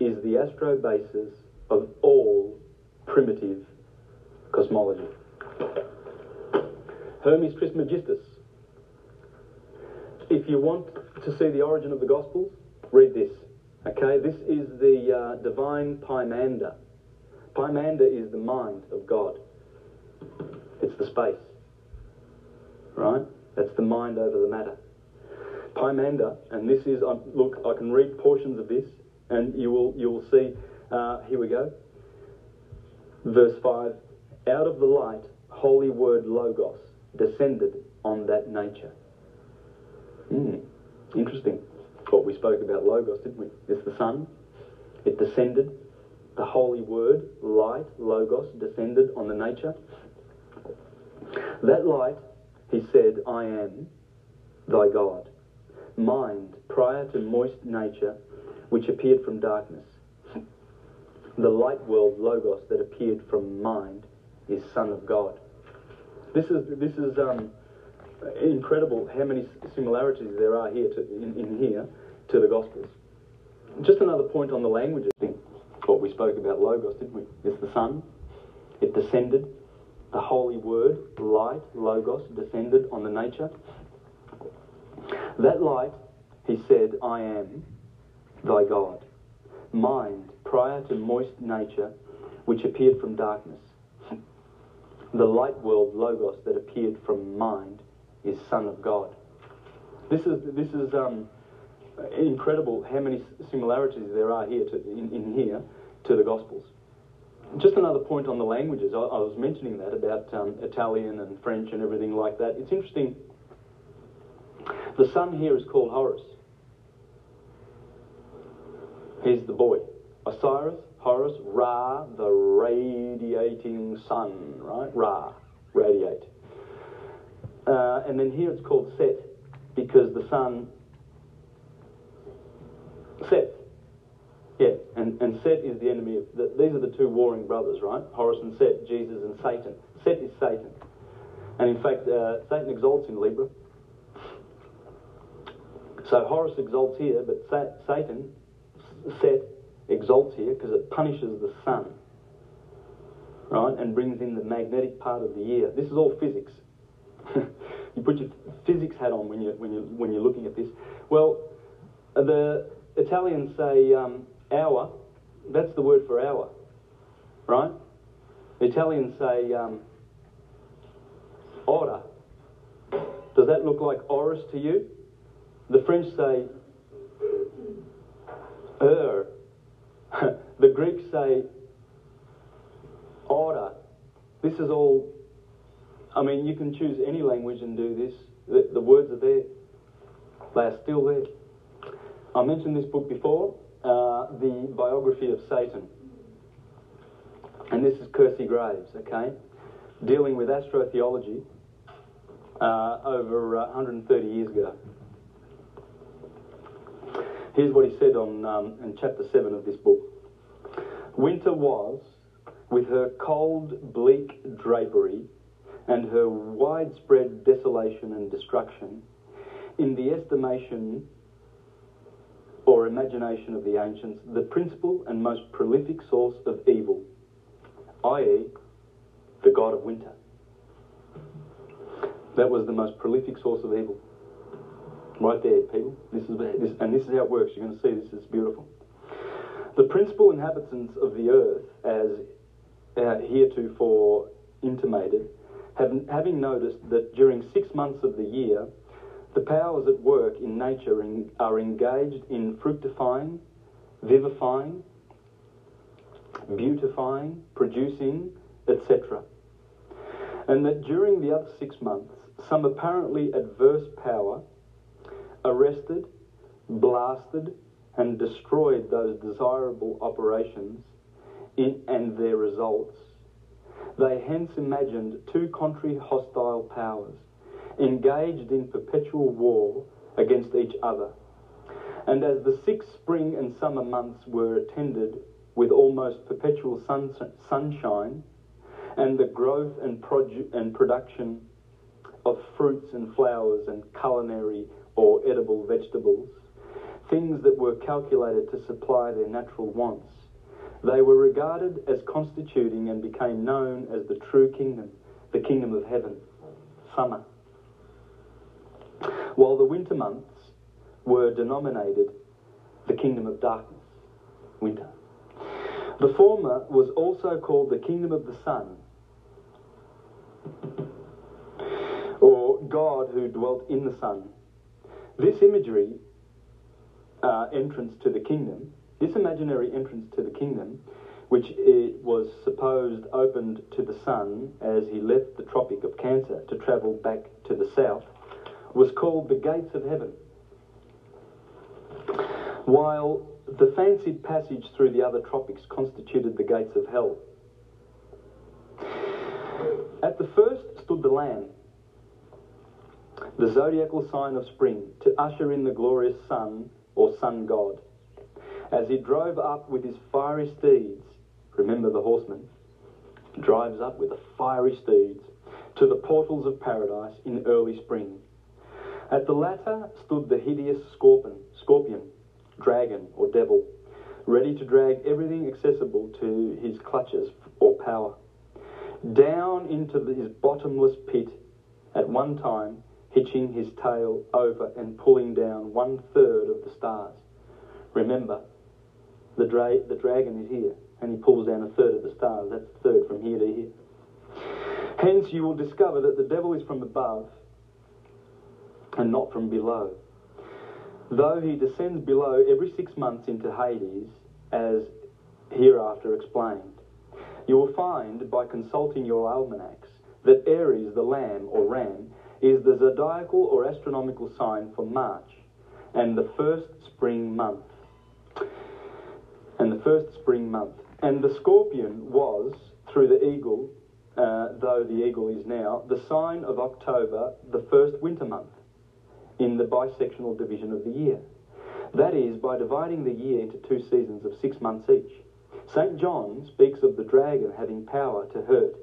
is the astrobasis of all primitive cosmology. Hermes Trismegistus. If you want to see the origin of the Gospels, read this. Okay, this is the uh, divine Pymander. Pymander is the mind of God. It's the space. Right? That's the mind over the matter. Pymander, and this is, um, look, I can read portions of this, and you will, you will see, uh, here we go. Verse 5 Out of the light, holy word Logos descended on that nature. Hmm, interesting. What we spoke about Logos, didn't we? It's the sun. It descended the holy word, light, logos, descended on the nature. That light, he said, I am thy God. Mind, prior to moist nature, which appeared from darkness. The light world, logos, that appeared from mind, is Son of God. This is, this is um, incredible how many similarities there are here to, in, in here to the Gospels. Just another point on the languages thing what we spoke about Logos, didn't we? It's the Son. It descended. The Holy Word, light, Logos, descended on the nature. That light, he said, I am thy God. Mind, prior to moist nature, which appeared from darkness. The light world, Logos, that appeared from mind, is Son of God. This is, this is um, incredible how many similarities there are here to, in, in here to the Gospels. Just another point on the languages. I, I was mentioning that about um, Italian and French and everything like that. It's interesting. The sun here is called Horus. He's the boy. Osiris, Horus, Ra, the radiating sun, right? Ra, radiate. Uh, and then here it's called Set because the sun Set. Yeah, and, and Set is the enemy of. The, these are the two warring brothers, right? Horus and Set, Jesus and Satan. Set is Satan. And in fact, uh, Satan exalts in Libra. So Horus exalts here, but Sa- Satan, Set, exalts here because it punishes the sun, right, and brings in the magnetic part of the year. This is all physics. you put your physics hat on when you when you when you're looking at this. Well, the Italians say um, hour. That's the word for hour, right? Italians say um, ora. Does that look like oris to you? The French say er. the Greeks say order. This is all, I mean, you can choose any language and do this. The, the words are there, they are still there. I mentioned this book before, uh, the biography of Satan. And this is Kersey Graves, okay? Dealing with astrotheology uh, over uh, 130 years ago. Here's what he said on um, in chapter 7 of this book. Winter was, with her cold, bleak drapery and her widespread desolation and destruction, in the estimation or imagination of the ancients, the principal and most prolific source of evil, i.e., the god of winter. That was the most prolific source of evil. Right there, people. This is this, and this is how it works. You're going to see this is beautiful. The principal inhabitants of the earth, as uh, heretofore intimated, have, having noticed that during six months of the year, the powers at work in nature are engaged in fructifying, vivifying, beautifying, producing, etc. And that during the other six months, some apparently adverse power arrested, blasted, and destroyed those desirable operations in, and their results. They hence imagined two contrary hostile powers engaged in perpetual war against each other. And as the six spring and summer months were attended with almost perpetual sun, sunshine, and the growth and, produ- and production of fruits and flowers and culinary or edible vegetables, things that were calculated to supply their natural wants. They were regarded as constituting and became known as the true kingdom, the kingdom of heaven, summer. While the winter months were denominated the kingdom of darkness, winter. The former was also called the kingdom of the sun, or God who dwelt in the sun, this imagery uh, entrance to the kingdom, this imaginary entrance to the kingdom, which it was supposed opened to the sun as he left the Tropic of Cancer to travel back to the south, was called the gates of heaven. While the fancied passage through the other tropics constituted the gates of hell. At the first stood the Lamb, the zodiacal sign of spring, to usher in the glorious sun or sun god. As he drove up with his fiery steeds, remember the horseman, drives up with the fiery steeds to the portals of paradise in early spring. At the latter stood the hideous scorpion, scorpion, dragon or devil, ready to drag everything accessible to his clutches or power. Down into his bottomless pit at one time hitching his tail over and pulling down one third of the stars. Remember, the, dra- the dragon is here, and he pulls down a third of the stars. That's a third from here to here. Hence, you will discover that the devil is from above and not from below. Though he descends below every six months into Hades, as hereafter explained. You will find by consulting your almanacs that Aries, the lamb or ram, is the zodiacal or astronomical sign for March and the first spring month. And the first spring month. And the scorpion was, through the eagle, uh, though the eagle is now, the sign of October, the first winter month, in the bisectional division of the year. That is, by dividing the year into two seasons of six months each. St. John speaks of the dragon having power to hurt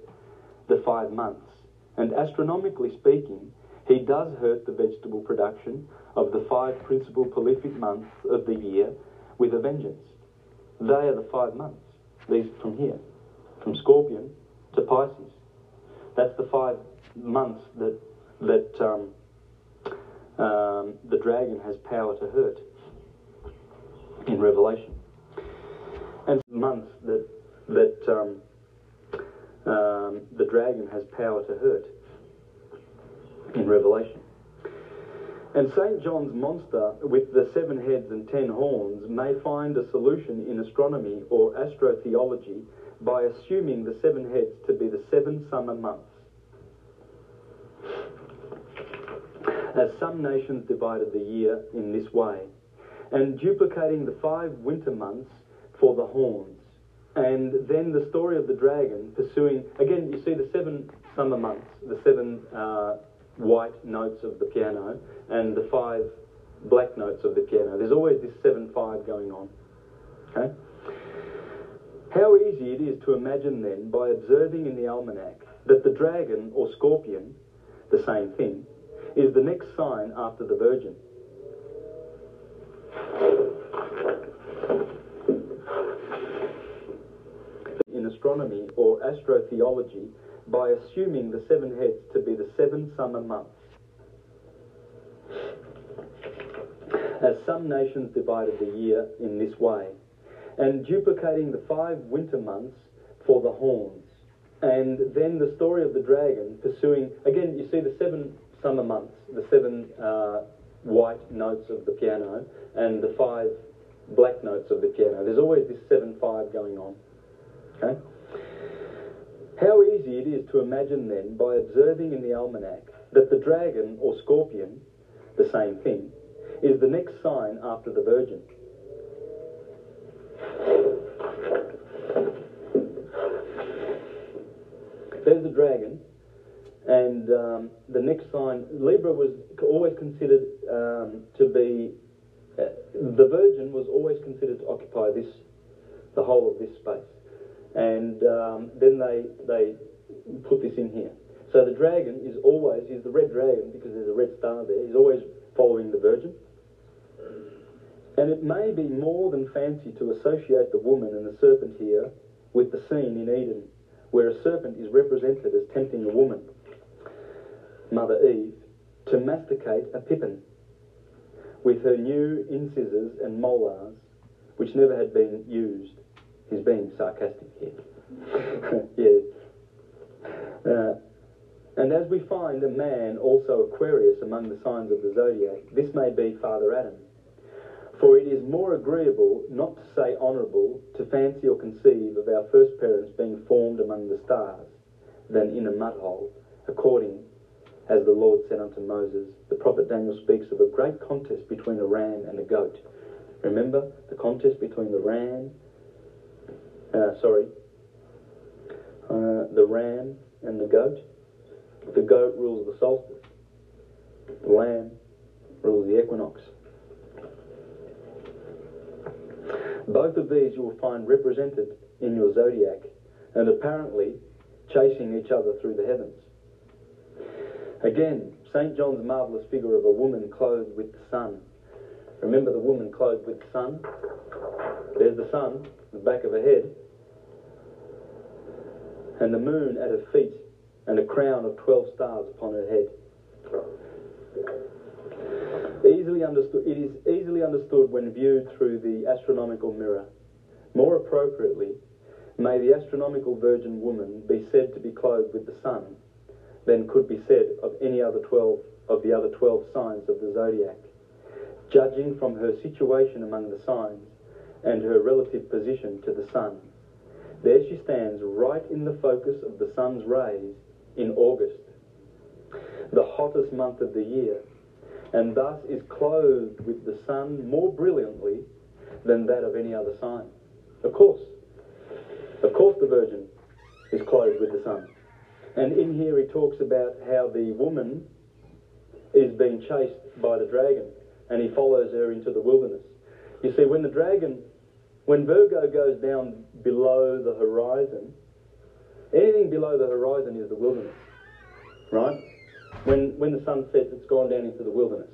the five months. And astronomically speaking, he does hurt the vegetable production of the five principal prolific months of the year with a vengeance. They are the five months. These from here, from Scorpion to Pisces. That's the five months that that um, um, the dragon has power to hurt in Revelation, and months that that um, um, the dragon has power to hurt in Revelation. And St. John's monster with the seven heads and ten horns may find a solution in astronomy or astrotheology by assuming the seven heads to be the seven summer months. As some nations divided the year in this way, and duplicating the five winter months for the horns. And then the story of the dragon pursuing, again, you see the seven summer months, the seven uh, white notes of the piano, and the five black notes of the piano. There's always this 7 5 going on. Okay? How easy it is to imagine then, by observing in the almanac, that the dragon or scorpion, the same thing, is the next sign after the virgin. In astronomy or astrotheology, by assuming the seven heads to be the seven summer months. As some nations divided the year in this way, and duplicating the five winter months for the horns. And then the story of the dragon pursuing, again, you see the seven summer months, the seven uh, white notes of the piano, and the five black notes of the piano. There's always this 7 5 going on. Okay? How easy it is to imagine then, by observing in the almanac, that the dragon or scorpion, the same thing, is the next sign after the virgin. There's the dragon, and um, the next sign, Libra was always considered um, to be, uh, the virgin was always considered to occupy this, the whole of this space. And um, then they, they put this in here. So the dragon is always, is the red dragon because there's a red star there, he's always following the virgin. And it may be more than fancy to associate the woman and the serpent here with the scene in Eden, where a serpent is represented as tempting a woman, Mother Eve, to masticate a pippin with her new incisors and molars, which never had been used. He's being sarcastic here. yeah. Uh, and as we find a man also Aquarius among the signs of the zodiac, this may be Father Adam. For it is more agreeable, not to say honourable, to fancy or conceive of our first parents being formed among the stars than in a mud hole, according as the Lord said unto Moses. The prophet Daniel speaks of a great contest between a ram and a goat. Remember the contest between the ram, uh, sorry, uh, the ram and the goat. The goat rules the solstice. The lamb rules the equinox. Both of these you will find represented in your zodiac and apparently chasing each other through the heavens. Again, St. John's marvellous figure of a woman clothed with the sun. Remember the woman clothed with the sun? There's the sun, the back of her head, and the moon at her feet, and a crown of 12 stars upon her head. Easily understood, it is easily understood when viewed through the astronomical mirror. More appropriately, may the astronomical virgin woman be said to be clothed with the sun than could be said of any other 12 of the other 12 signs of the zodiac, judging from her situation among the signs and her relative position to the sun. There she stands right in the focus of the sun's rays in August. the hottest month of the year, and thus is clothed with the sun more brilliantly than that of any other sign. Of course. Of course, the Virgin is clothed with the sun. And in here, he talks about how the woman is being chased by the dragon, and he follows her into the wilderness. You see, when the dragon, when Virgo goes down below the horizon, anything below the horizon is the wilderness, right? When, when the sun sets, it's gone down into the wilderness.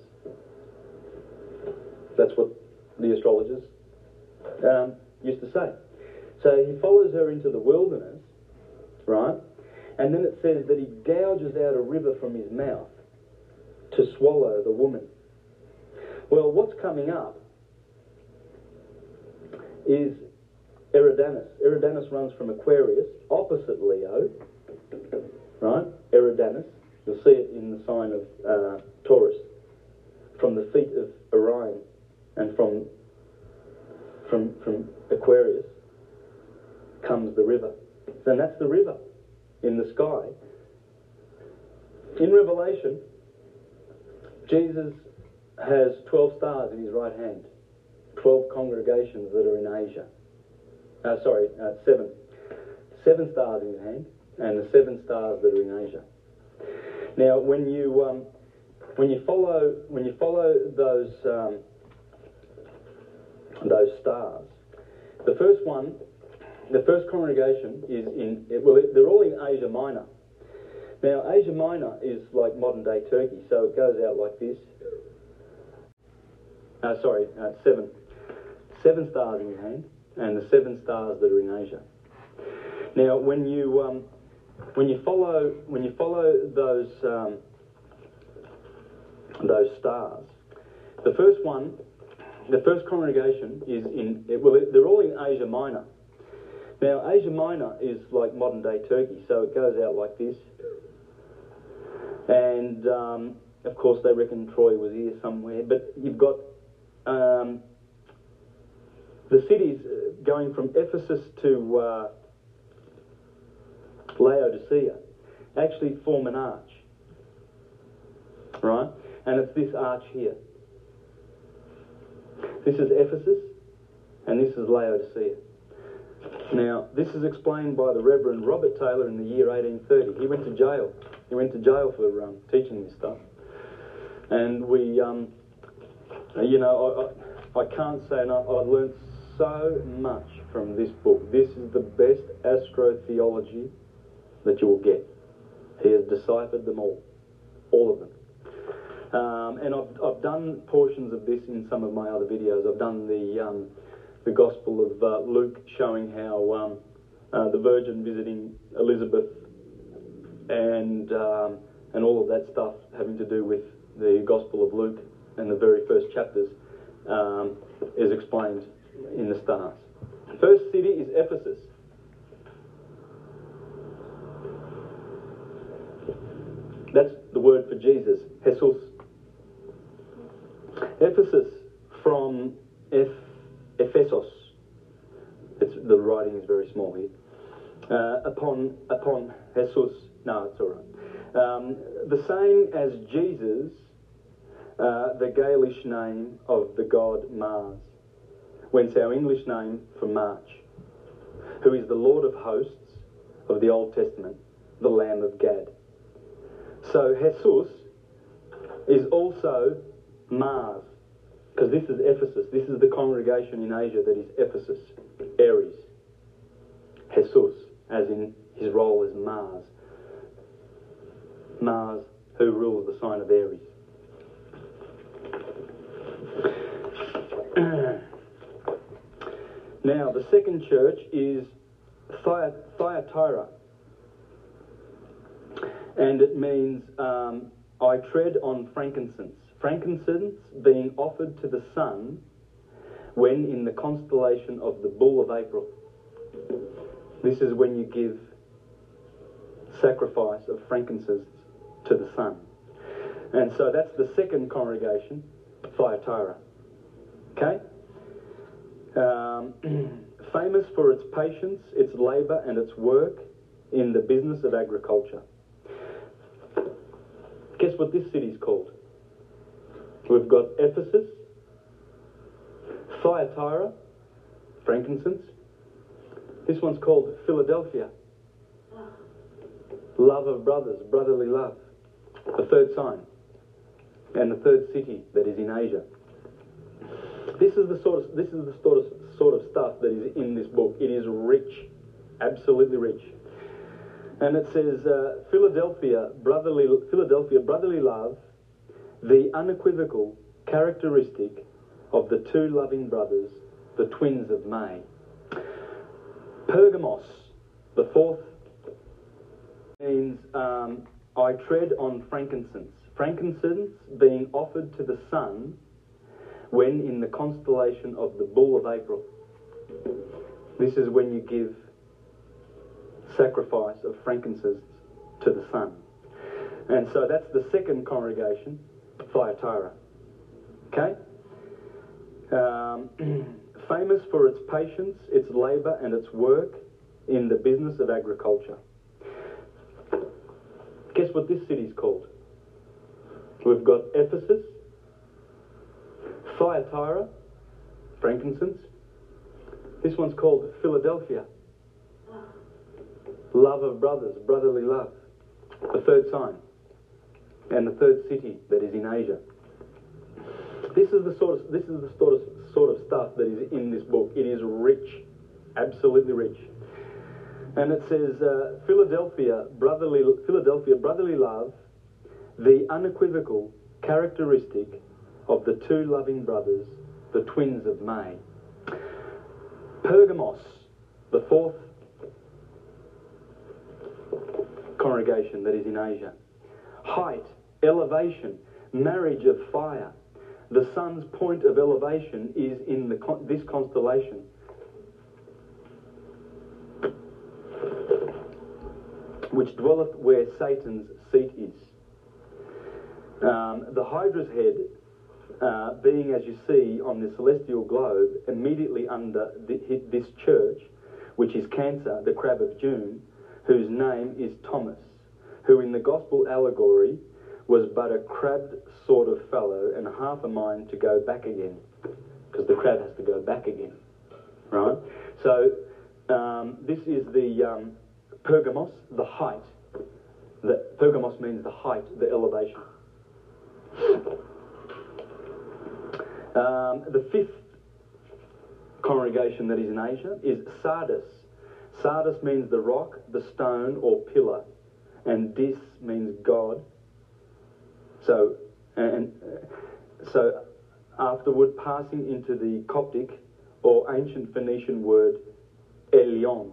That's what the astrologers um, used to say. So he follows her into the wilderness, right? And then it says that he gouges out a river from his mouth to swallow the woman. Well, what's coming up is Eridanus. Eridanus runs from Aquarius, opposite Leo, right? Eridanus. You'll see it in the sign of uh, Taurus, from the feet of Orion, and from from from Aquarius comes the river. And that's the river in the sky. In Revelation, Jesus has 12 stars in his right hand, 12 congregations that are in Asia. Uh, sorry, uh, seven. Seven stars in his hand, and the seven stars that are in Asia. Now, when you um, when you follow when you follow those um, those stars, the first one, the first congregation is in well, they're all in Asia Minor. Now, Asia Minor is like modern day Turkey, so it goes out like this. Uh, sorry, uh, seven. Seven stars in your hand, and the seven stars that are in Asia. Now, when you um, when you follow when you follow those um, those stars, the first one, the first congregation is in well, they're all in Asia Minor. Now, Asia Minor is like modern day Turkey, so it goes out like this. And um, of course, they reckon Troy was here somewhere. But you've got um, the cities uh, going from Ephesus to uh, Laodicea actually form an arch, right? And it's this arch here. This is Ephesus, and this is Laodicea. Now, this is explained by the Reverend Robert Taylor in the year 1830. He went to jail. He went to jail for um, teaching this stuff. And we, um, you know, I, I, I can't say enough. I've learned so much from this book. This is the best astrotheology that you will get. He has deciphered them all, all of them. Um, and I've, I've done portions of this in some of my other videos. I've done the um, the Gospel of uh, Luke showing how um, uh, the Virgin visiting Elizabeth and um, and all of that stuff having to do with the Gospel of Luke and the very first chapters um, is explained in the stars. First city is Ephesus. That's the word for Jesus, Jesus. Ephesus from Eph, Ephesos. It's, the writing is very small here. Uh, upon upon Jesus. No, it's all right. Um, the same as Jesus, uh, the Gaelish name of the god Mars, whence our English name for March, who is the Lord of hosts of the Old Testament, the Lamb of Gad. So Jesus is also Mars, because this is Ephesus. This is the congregation in Asia that is Ephesus, Aries. Jesus, as in his role as Mars. Mars, who rules the sign of Aries. now, the second church is Thyatira. And it means um, I tread on frankincense. Frankincense being offered to the sun when in the constellation of the Bull of April. This is when you give sacrifice of frankincense to the sun. And so that's the second congregation, Thyatira. Okay? Um, famous for its patience, its labour, and its work in the business of agriculture. Guess what this city's called? We've got Ephesus, Thyatira, frankincense. This one's called Philadelphia. Love of brothers, brotherly love. The third sign. And the third city that is in Asia. This is the sort of this is the sort of sort of stuff that is in this book. It is rich, absolutely rich. And it says uh, Philadelphia, brotherly Philadelphia, brotherly love, the unequivocal characteristic of the two loving brothers, the twins of May. Pergamos, the fourth, means um, I tread on frankincense. Frankincense being offered to the sun when in the constellation of the Bull of April. This is when you give sacrifice of frankincense to the sun. And so that's the second congregation, Thyatira. Okay? Um, famous for its patience, its labour, and its work in the business of agriculture. Guess what this city's called? We've got Ephesus, Thyatira, frankincense. This one's called Philadelphia. Love of brothers, brotherly love. The third sign. And the third city that is in Asia. This is the sort of this is the sort of sort of stuff that is in this book. It is rich, absolutely rich. And it says uh, Philadelphia, brotherly Philadelphia, brotherly love, the unequivocal characteristic of the two loving brothers, the twins of May. Pergamos, the fourth congregation that is in Asia. Height, elevation, marriage of fire. The sun's point of elevation is in the, this constellation. Which dwelleth where Satan's seat is. Um, the Hydra's head, uh, being as you see on the celestial globe, immediately under the, this church, which is Cancer, the crab of June, whose name is Thomas, who in the gospel allegory was but a crabbed sort of fellow and half a mind to go back again, because the crab has to go back again, right? So um, this is the um, Pergamos, the height. The, Pergamos means the height, the elevation. Um, the fifth congregation that is in Asia is Sardis. Sardis means the rock, the stone, or pillar, and dis means God. So, and so afterward, passing into the Coptic or ancient Phoenician word Elion.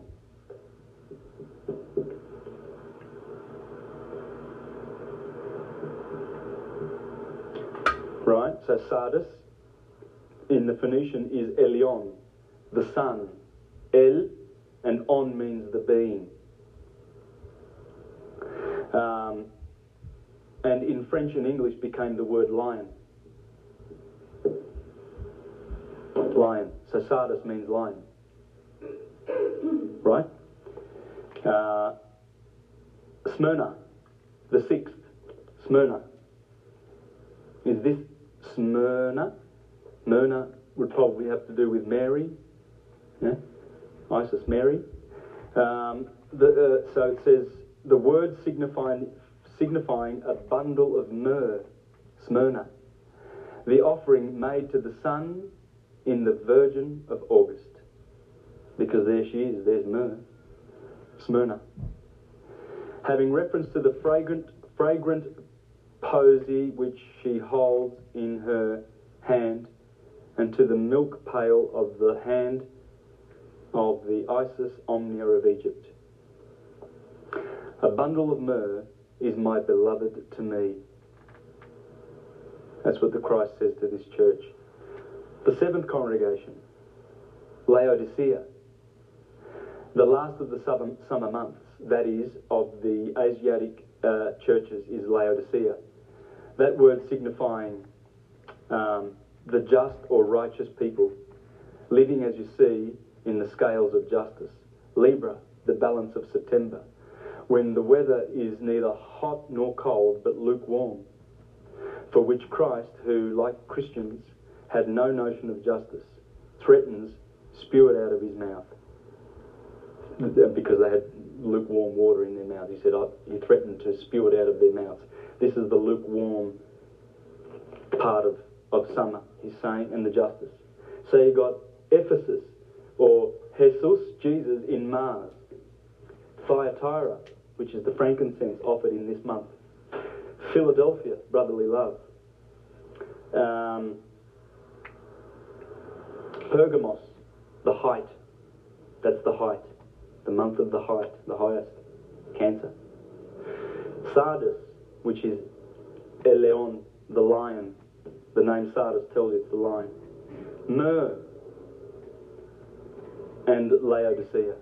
Right, so Sardis in the Phoenician is Elion, the sun. El and on means the being. Um, and in French and English became the word lion. Lion. So Sardis means lion. Right? Uh, Smyrna, the sixth. Smyrna. Is this Smyrna? Smyrna would probably have to do with Mary. Yeah? Isis Mary. Um, the, uh, so it says the word signifying signifying a bundle of myrrh, Smyrna, the offering made to the sun in the Virgin of August. Because there she is, there's myrrh, Smyrna. Having reference to the fragrant, fragrant posy which she holds in her hand, and to the milk pail of the hand of the Isis Omnia of Egypt. A bundle of myrrh is my beloved to me. That's what the Christ says to this church. The seventh congregation, Laodicea. The last of the summer months, that is, of the Asiatic uh, churches, is Laodicea. That word signifying um, the just or righteous people, living as you see in the scales of justice. Libra, the balance of September when the weather is neither hot nor cold but lukewarm. for which Christ, who, like Christians, had no notion of justice, threatens spew it out of his mouth because they had lukewarm water in their mouth. He said, he threatened to spew it out of their mouths. This is the lukewarm part of, of summer, he's saying, and the justice. So you got Ephesus, or Jesus, Jesus in Mars. Thyatira, which is the frankincense offered in this month. Philadelphia, brotherly love. Um, Pergamos, the height. That's the height. The month of the height, the highest. Cancer. Sardis, which is Eleon, the lion. The name Sardis tells you it's the lion. Myrrh and Laodicea.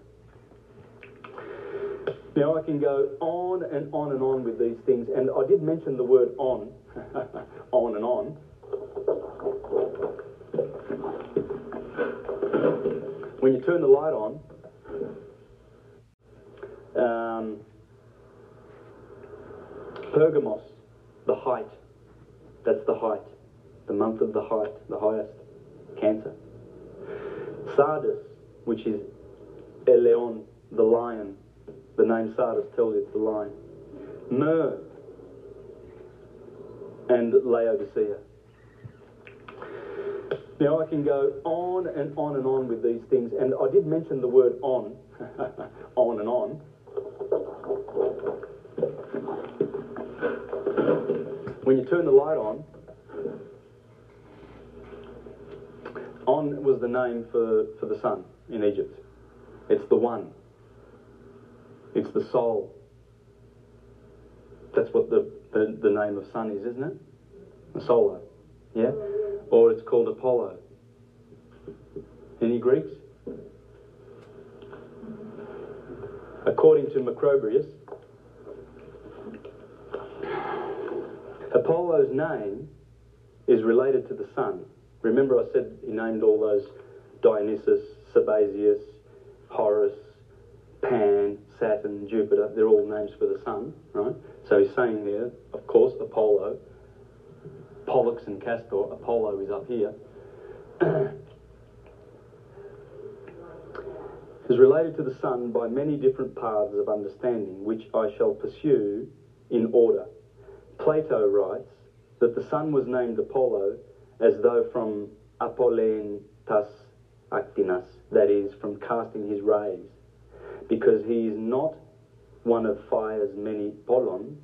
Now I can go on and on and on with these things, and I did mention the word on, on and on. When you turn the light on, um, Pergamos, the height, that's the height, the month of the height, the highest, Cancer. Sardis, which is Eleon, the lion, the name Sardis tells you it's the lion. Myrrh and Laodicea. Now I can go on and on and on with these things, and I did mention the word on, on and on. When you turn the light on, on was the name for, for the sun in Egypt. It's the one. It's the soul. That's what the, the, the name of sun is, isn't it? The solo. Yeah? Or it's called Apollo. Any Greeks? According to Macrobius, Apollo's name is related to the sun. Remember, I said he named all those Dionysus, Sabazius, Horus, Pan, Saturn, Jupiter. They're all names for the sun, right? So he's saying there, of course, Apollo, Pollux and Castor. Apollo is up here. is related to the sun by many different paths of understanding, which I shall pursue in order. Plato writes that the sun was named Apollo as though from Apollen tas actinas, that is, from casting his rays, because he is not one of fire's many polon,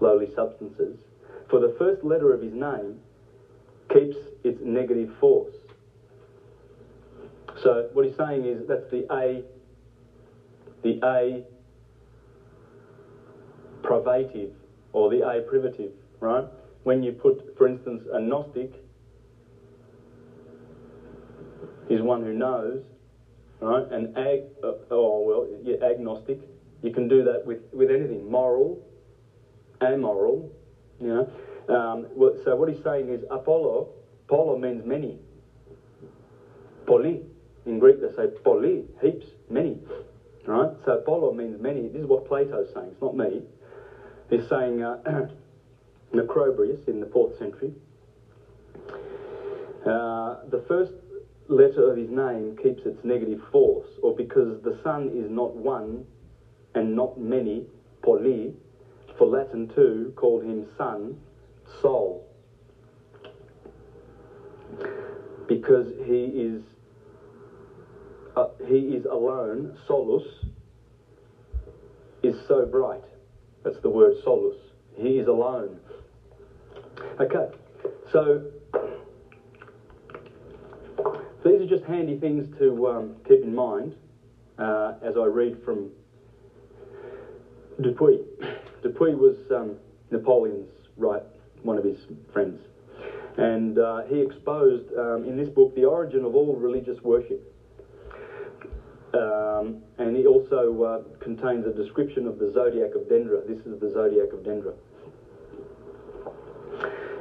lowly substances, for the first letter of his name keeps its negative force. So what he's saying is that's the A, the A privative or the A privative, right? When you put, for instance, a Gnostic is one who knows, right? And ag, uh, oh well, yeah, agnostic. You can do that with, with anything, moral, amoral, you know. Um, so what he's saying is Apollo, Apollo means many. Poly, in Greek they say poly, heaps, many, right? So Apollo means many. This is what Plato's saying. It's not me. He's saying uh, Macrobius in the fourth century. Uh, the first letter of his name keeps its negative force, or because the sun is not one and not many, poly, for Latin too, called him sun, sol. Because he is uh, he is alone, solus, is so bright. That's the word solus. He is alone. Okay, so these are just handy things to um, keep in mind uh, as I read from Dupuis. Dupuis was um, Napoleon's right, one of his friends. And uh, he exposed um, in this book the origin of all religious worship. Um, and he also uh, contains a description of the zodiac of Dendra. This is the zodiac of Dendra.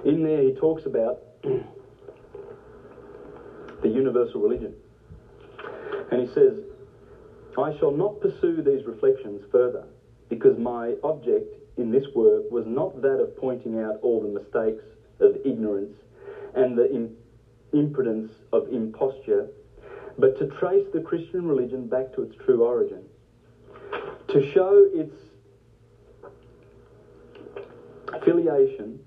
In there, he talks about the universal religion. And he says, I shall not pursue these reflections further because my object in this work was not that of pointing out all the mistakes of ignorance and the Im- impudence of imposture, but to trace the Christian religion back to its true origin, to show its affiliation,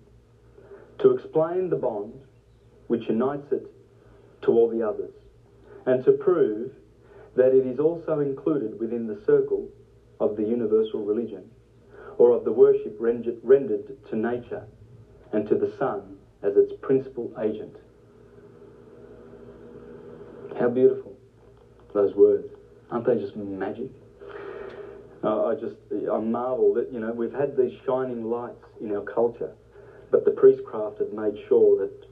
to explain the bond which unites it to all the others, and to prove that it is also included within the circle of the universal religion, or of the worship rendered, to nature and to the sun as its principal agent. How beautiful those words. Aren't they just magic? Uh, I just, I marvel that, you know, we've had these shining lights in our culture, but the priestcraft have made sure that,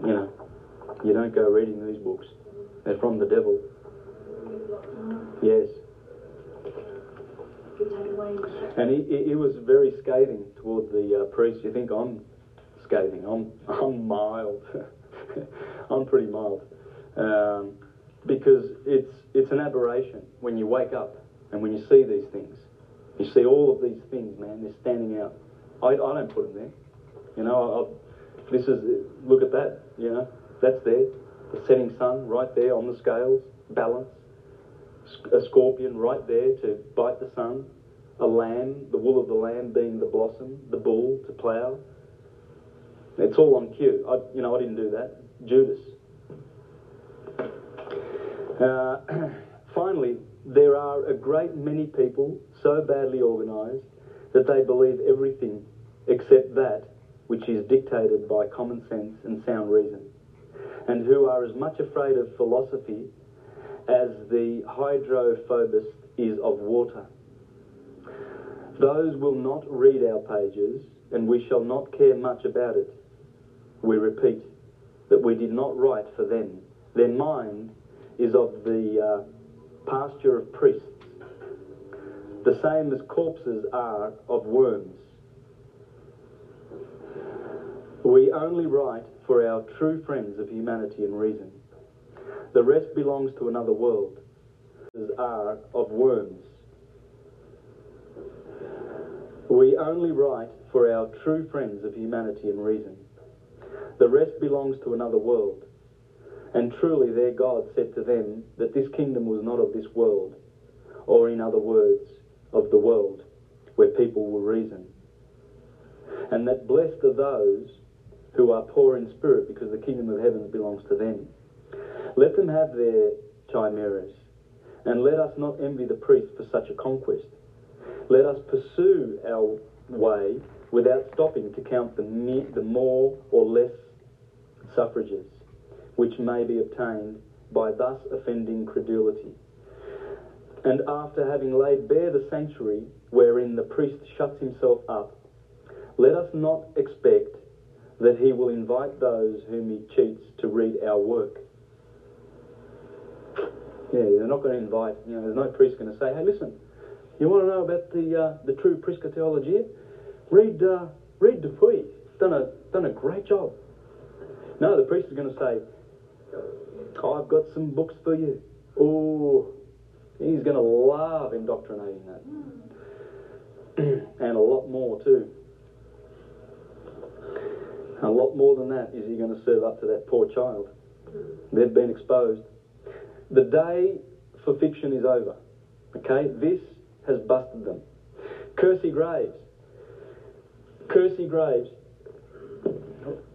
you know, you don't go reading these books. They're from the devil. Yes. And he, he, he was very scathing towards the uh, priest. You think I'm scathing? I'm, I'm mild. I'm pretty mild. Um, because it's, it's an aberration when you wake up and when you see these things. You see all of these things, man, they're standing out. I, I don't put them there. You know, I, this is, look at that, you know, that's there. The setting sun right there on the scales, balance. A scorpion right there to bite the sun. A lamb, the wool of the lamb being the blossom, the bull to plough. It's all on cue. I, you know, I didn't do that. Judas. Uh, finally, there are a great many people so badly organised that they believe everything except that which is dictated by common sense and sound reason, and who are as much afraid of philosophy as the hydrophobist is of water. Those will not read our pages, and we shall not care much about it. We repeat that we did not write for them. Their mind is of the uh, pasture of priests, the same as corpses are of worms. We only write for our true friends of humanity and reason. The rest belongs to another world, as are of worms. We only write for our true friends of humanity and reason. The rest belongs to another world. And truly their God said to them that this kingdom was not of this world, or in other words, of the world, where people will reason. And that blessed are those who are poor in spirit, because the kingdom of heaven belongs to them. Let them have their chimeras, and let us not envy the priest for such a conquest. Let us pursue our way without stopping to count the, the more or less suffrages which may be obtained by thus offending credulity. And after having laid bare the sanctuary wherein the priest shuts himself up, let us not expect that he will invite those whom he cheats to read our work. Yeah, they're not going to invite, you know, there's no priest going to say, hey, listen, you want to know about the, uh, the true Priscotology? Read, uh, read Dupuis. Done a, done a great job. No, the priest is going to say, I've got some books for you. Oh, he's going to love indoctrinating that. and a lot more, too. A lot more than that is he going to serve up to that poor child. They've been exposed. The day for fiction is over. Okay? This has busted them. Kersey Graves. Kersey Graves.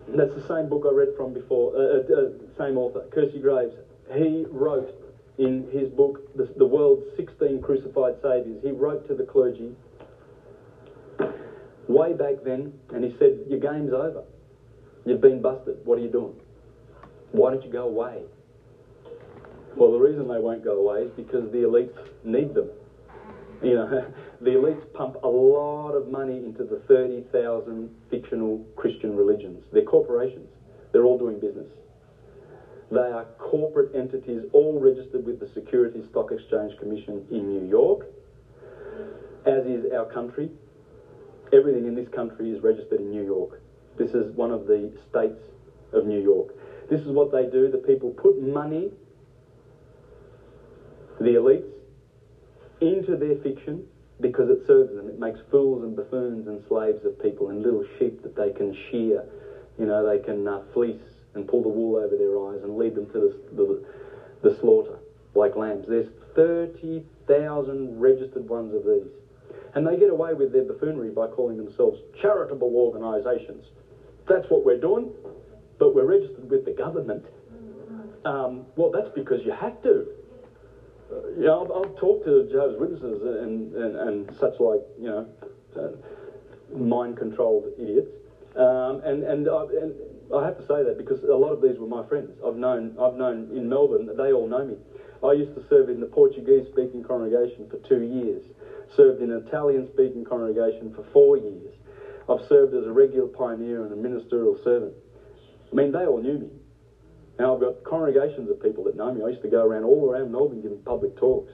That's the same book I read from before. Uh, uh, uh same author, Kersey Graves. He wrote in his book, The, the World's 16 Crucified Saviours, he wrote to the clergy way back then, and he said, Your game's over. You've been busted. What are you doing? Why don't you go away? Well, the reason they won't go away is because the elites need them. You know, the elites pump a lot of money into the 30,000 fictional Christian religions. They're corporations. They're all doing business. They are corporate entities, all registered with the Securities Stock Exchange Commission in New York, as is our country. Everything in this country is registered in New York. This is one of the states of New York. This is what they do. The people put money, the elites, into their fiction because it serves them. It makes fools and buffoons and slaves of people and little sheep that they can shear You know, they can uh, fleece and pull the wool over their eyes and lead them to the, the, the slaughter like lambs. There's 30,000 registered ones of these. And they get away with their buffoonery by calling themselves charitable organisations. That's what we're doing, but we're registered with the government. Um, well, that's because you have to. Uh, you know, I've, I've, talked to Jehovah's Witnesses and, and, and such like, you know, uh, mind-controlled idiots. Um, and, and, I, and I have to say that because a lot of these were my friends. I've known, I've known in Melbourne, they all know me. I used to serve in the Portuguese-speaking congregation for two years, served in an Italian-speaking congregation for four years. I've served as a regular pioneer and a ministerial servant. I mean, they all knew me. Now I've got congregations of people that know me. I used to go around all around Melbourne giving public talks.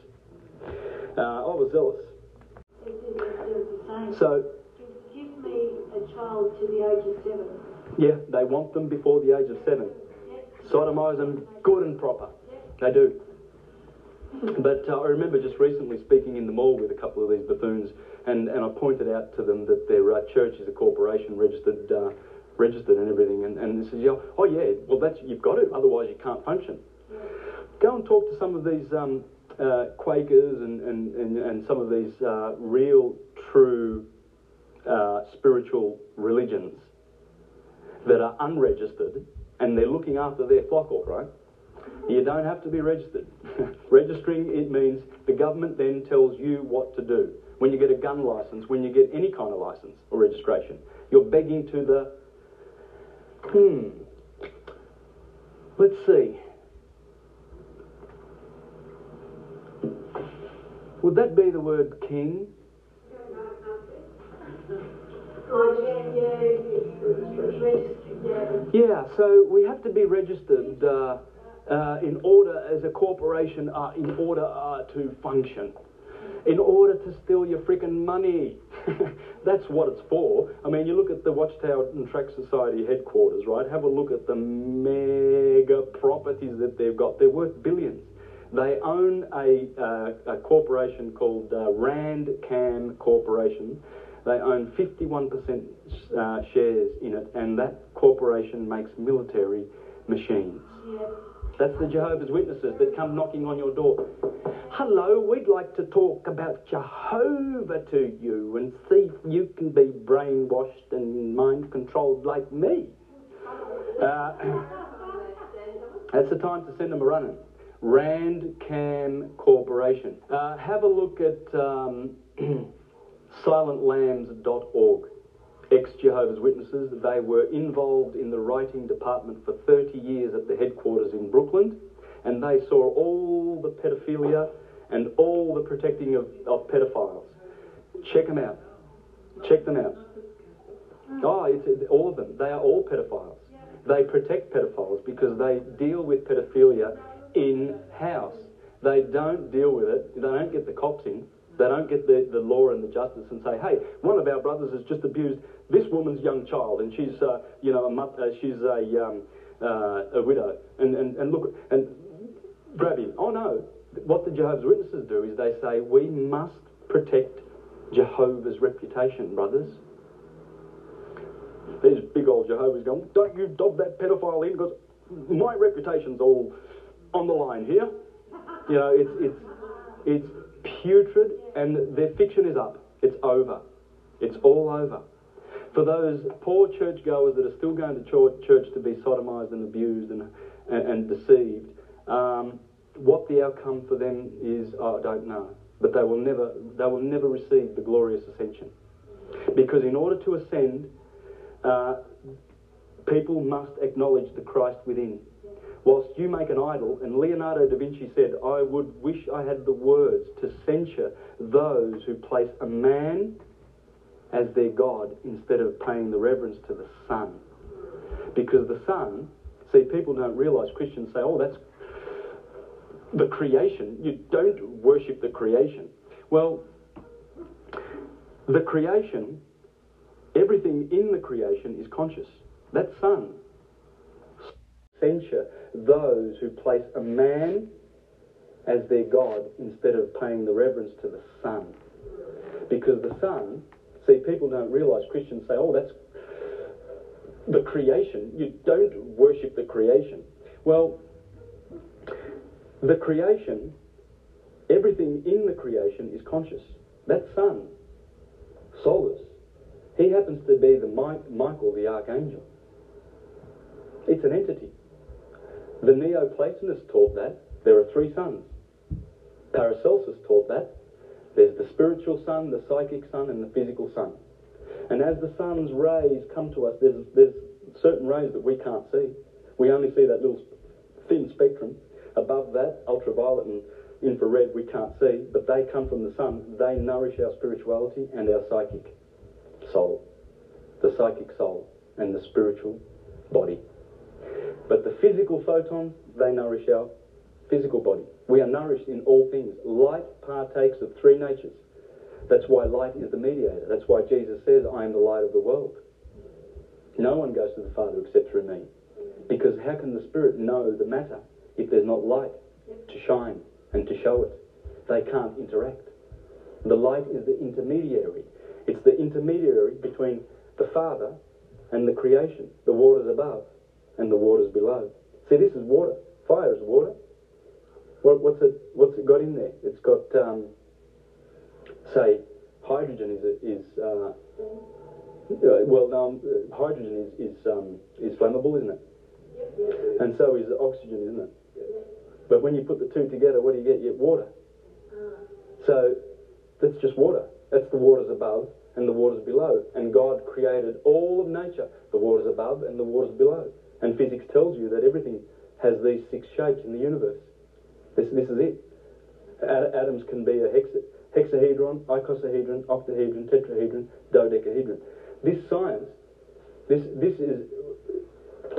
Uh, I was zealous. So, give me a child to the age of seven. Yeah, they want them before the age of seven. Yep. Sodomise them good and proper. Yep. They do. But uh, I remember just recently speaking in the mall with a couple of these buffoons, and, and I pointed out to them that their uh, church is a corporation registered uh, registered and everything. And, and he says, yeah, oh yeah, well that's you've got to, otherwise you can't function. Go and talk to some of these um, uh, Quakers and, and, and, and, some of these uh, real, true uh, spiritual religions that are unregistered and they're looking after their flock all right. You don't have to be registered. Registering, it means the government then tells you what to do. When you get a gun license, when you get any kind of license or registration, you're begging to the Hmm. Let's see. Would that be the word king? Yeah, so we have to be registered uh, uh, in order as a corporation, uh, in order uh, to function in order to steal your freaking money. That's what it's for. I mean, you look at the Watchtower and Tract Society headquarters, right? Have a look at the mega properties that they've got. They're worth billions. They own a, uh, a corporation called uh, Rand Corporation. They own 51% uh, shares in it, and that corporation makes military machines. That's the Jehovah's Witnesses that come knocking on your door. Hello, we'd like to talk about Jehovah to you and see if you can be brainwashed and mind controlled like me. Uh, that's the time to send them a running. Rand Cam Corporation. Uh, have a look at um, silentlambs.org ex Jehovah's Witnesses. They were involved in the writing department for 30 years at the headquarters in Brooklyn, and they saw all the pedophilia and all the protecting of, of pedophiles. Check them out. Check them out. Oh, it's, it's all of them. They are all pedophiles. They protect pedophiles because they deal with pedophilia in house. They don't deal with it. They don't get the cops in. They don't get the, the law and the justice and say, hey, one of our brothers has just abused this woman's young child, and she's, uh, you know, a, uh, she's a, um, uh, a widow, and, and, and look, and grab him. Oh no, what the Jehovah's Witnesses do is they say, we must protect Jehovah's reputation, brothers. These big old Jehovah's going, don't you dob that pedophile in, because my reputation's all on the line here. You know, it's, it's, it's putrid, and their fiction is up. It's over. It's all over. For those poor churchgoers that are still going to church to be sodomized and abused and, and, and deceived, um, what the outcome for them is, I don't know. But they will never, they will never receive the glorious ascension. Because in order to ascend, uh, people must acknowledge the Christ within. Whilst you make an idol, and Leonardo da Vinci said, I would wish I had the words to censure those who place a man as their God instead of paying the reverence to the Son. Because the Son, see, people don't realize, Christians say, oh, that's the creation. You don't worship the creation. Well, the creation, everything in the creation is conscious. That Son censure those who place a man as their God instead of paying the reverence to the Son. Because the Son, see, people don't realise, Christians say, oh, that's the creation. You don't worship the creation. Well, the creation, everything in the creation is conscious. That sun, Solus, he happens to be the Michael, the archangel. It's an entity. The Neoplatonists taught that there are three suns. Paracelsus taught that. There's the spiritual sun, the psychic sun, and the physical sun. And as the sun's rays come to us, there's, there's certain rays that we can't see. We only see that little thin spectrum. Above that, ultraviolet and infrared, we can't see, but they come from the sun. They nourish our spirituality and our psychic soul, the psychic soul and the spiritual body. But the physical photons, they nourish our physical body. We are nourished in all things. Light partakes of three natures. That's why light is the mediator. That's why Jesus says, I am the light of the world. No one goes to the Father except through me. Because how can the Spirit know the matter if there's not light to shine and to show it? They can't interact. The light is the intermediary. It's the intermediary between the Father and the creation, the waters above and the waters below. See, this is water. Fire is water. What, what's it? What's it got in there? It's got, um, say, hydrogen is is uh, well, um, hydrogen is is um, is flammable, isn't it? And so is oxygen, isn't it? But when you put the two together, what do you get? You get water. So that's just water. That's the waters above and the waters below. And God created all of nature, the waters above and the waters below. And physics tells you that everything has these six shapes in the universe. This, this is it. Atoms can be a hexa, hexahedron, icosahedron, octahedron, tetrahedron, dodecahedron. This science, this, this is,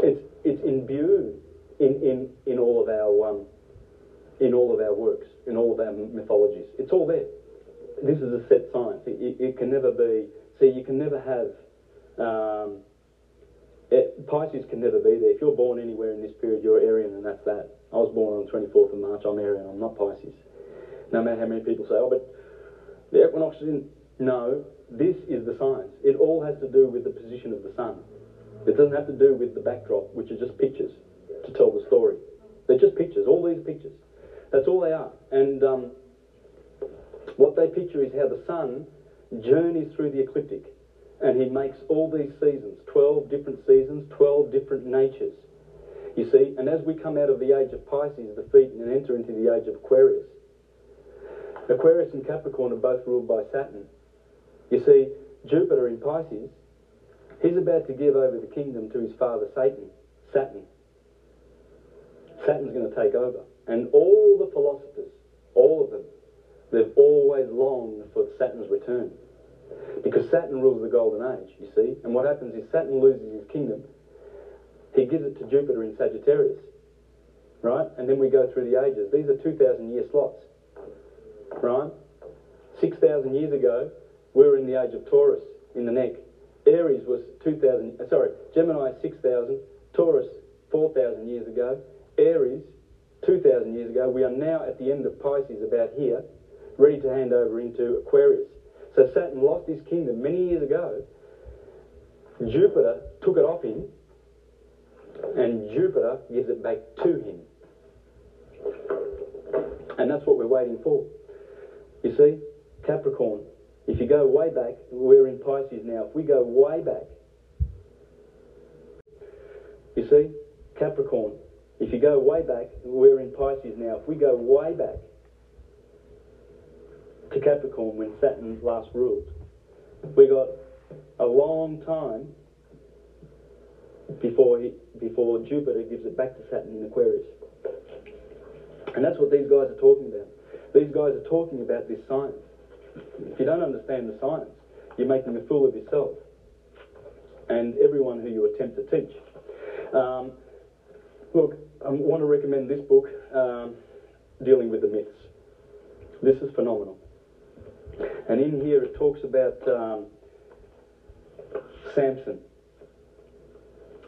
it's, it's imbued in, in, in all of our um, in all of our works, in all of our mythologies. It's all there. This is a set science. It, it, it can never be. See, you can never have. Um, it, Pisces can never be there. If you're born anywhere in this period, you're Arian, and that's that. I was born on the 24th of March. I'm Arian. I'm not Pisces. No matter how many people say, "Oh, but the equinox in." No, this is the science. It all has to do with the position of the sun. It doesn't have to do with the backdrop, which are just pictures to tell the story. They're just pictures. All these pictures. That's all they are. And um, what they picture is how the sun journeys through the ecliptic and he makes all these seasons 12 different seasons, 12 different natures. You see, and as we come out of the age of Pisces, defeat, and enter into the age of Aquarius, Aquarius and Capricorn are both ruled by Saturn. You see, Jupiter in Pisces, he's about to give over the kingdom to his father Satan, Saturn. Saturn's going to take over. And all the philosophers, all of them, they've always longed for Saturn's return. Because Saturn rules the golden age, you see. And what happens is Saturn loses his kingdom. He gives it to Jupiter in Sagittarius. Right? And then we go through the ages. These are 2,000 year slots. Right? 6,000 years ago, we were in the age of Taurus in the neck. Aries was 2,000, uh, sorry, Gemini 6,000, Taurus 4,000 years ago, Aries 2,000 years ago. We are now at the end of Pisces, about here, ready to hand over into Aquarius. So Saturn lost his kingdom many years ago. Jupiter took it off him, and Jupiter gives it back to him. And that's what we're waiting for. You see, Capricorn, if you go way back, we're in Pisces now. If we go way back, you see, Capricorn, if you go way back, we're in Pisces now. If we go way back to Capricorn when Saturn last ruled, we got a long time before he, before Jupiter gives it back to Saturn in Aquarius. And that's what these guys are talking about. These guys are talking about this science. If you don't understand the science, you're making a fool of yourself and everyone who you attempt to teach. Um, Look, I want to recommend this book, um, Dealing with the Myths. This is phenomenal. And in here it talks about um, Samson.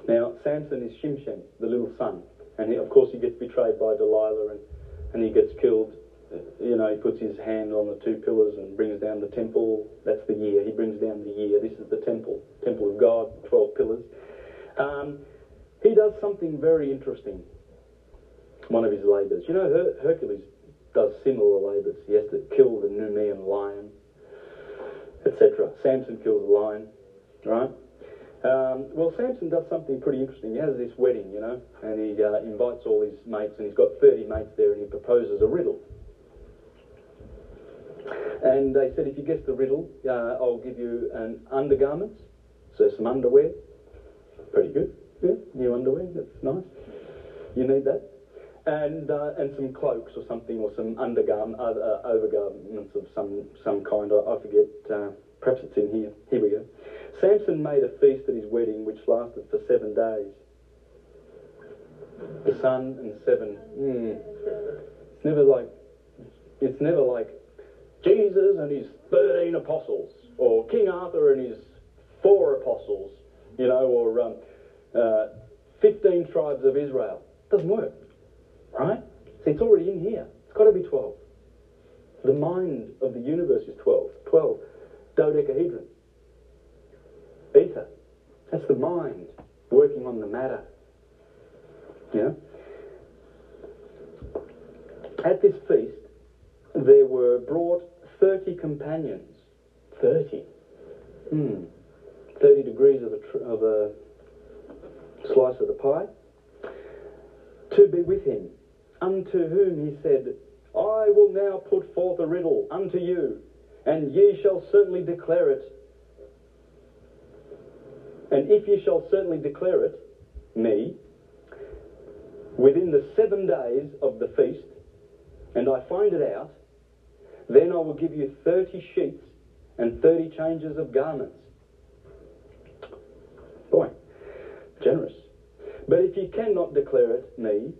Now, Samson is Shimshon, the little son. And of course, he gets betrayed by Delilah and, and he gets killed. You know, he puts his hand on the two pillars and brings down the temple. That's the year. He brings down the year. This is the temple, temple of God, 12 pillars. Um, he does something very interesting. One of his labours. You know, Her- Hercules does similar labours. He has to kill the Nemean lion, etc. Samson kills a lion, right? Um, well, Samson does something pretty interesting. He has this wedding, you know, and he uh, invites all his mates, and he's got 30 mates there, and he proposes a riddle. And they said, if you guess the riddle, uh, I'll give you an undergarments, so some underwear. Pretty good. Yeah, new underwear, that's nice. You need that. And, uh, and some cloaks or something, or some undergarment, uh, uh, overgarments of some, some kind. I, I forget. Uh, perhaps it's in here. Here we go. Samson made a feast at his wedding, which lasted for seven days. The sun and seven. Mm. It's never like. It's never like Jesus and his 13 apostles, or King Arthur and his four apostles, you know, or um, uh, 15 tribes of Israel. Doesn't work, right? See, it's already in here. It's got to be 12. The mind of the universe is 12. 12. Dodecahedron. Ether. That's the mind working on the matter. Know? At this feast, there were brought 30 companions. 30. Hmm. 30 degrees of a, tr- of a slice of the pie. To be with him, unto whom he said, I will now put forth a riddle unto you, and ye shall certainly declare it. And if ye shall certainly declare it, me, within the seven days of the feast, and I find it out, then I will give you 30 sheets and 30 changes of garments. Boy, generous. But if ye cannot declare it, me,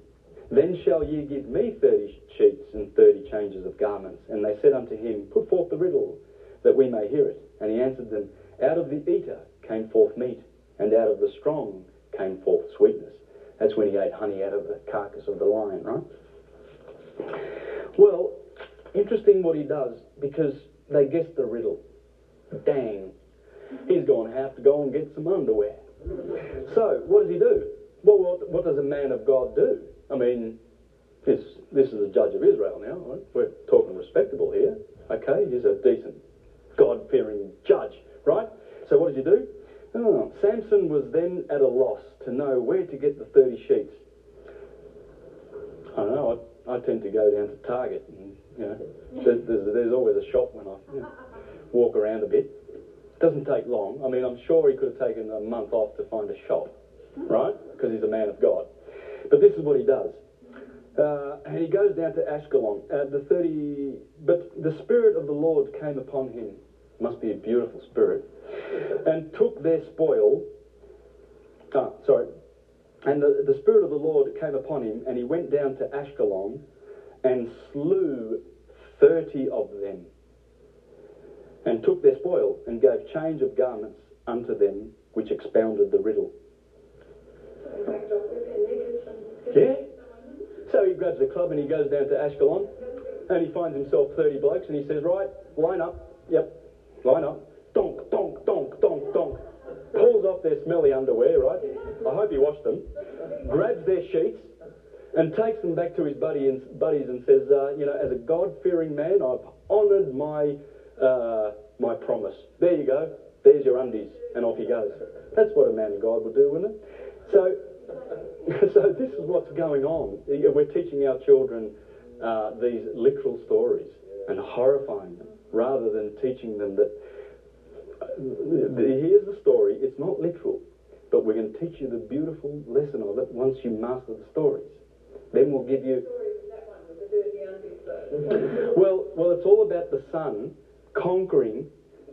then shall ye give me 30 sheets and 30 changes of garments. And they said unto him, Put forth the riddle, that we may hear it. And he answered them, Out of the eater came forth meat, and out of the strong came forth sweetness. That's when he ate honey out of the carcass of the lion, right? Well, interesting what he does because they guess the riddle. Dang, he's going to have to go and get some underwear. So, what does he do? Well, what, what does a man of God do? I mean, this, this is a judge of Israel now. Right? We're talking respectable here. Okay, he's a decent, God fearing judge, right? So, what does he do? Oh, Samson was then at a loss to know where to get the 30 sheets. I don't know, I, I tend to go down to Target and, you know, there's, there's, there's always a shop when I you know, walk around a bit. It doesn't take long. I mean, I'm sure he could have taken a month off to find a shop, right? Because he's a man of God. But this is what he does. Uh, and he goes down to Ashkelon. Uh, the 30, but the Spirit of the Lord came upon him. Must be a beautiful spirit. And took their spoil. Ah, sorry. And the, the Spirit of the Lord came upon him, and he went down to Ashkelon and slew 30 of them and took their spoil and gave change of garments unto them which expounded the riddle. Yeah. So he grabs a club and he goes down to Ashkelon and he finds himself 30 blokes and he says, Right, line up. Yep, line up. Donk, donk, donk, donk, donk. Pulls off their smelly underwear, right? I hope he washed them. Grabs their sheets and takes them back to his buddy and, buddies and says, uh, You know, as a God fearing man, I've honoured my, uh, my promise. There you go. There's your undies. And off he goes. That's what a man of God would do, wouldn't it? So, so this is what's going on. We're teaching our children uh, these literal stories and horrifying them, rather than teaching them that uh, here's the story. It's not literal, but we're going to teach you the beautiful lesson of it once you master the stories. Then we'll give you. Well, well, it's all about the son conquering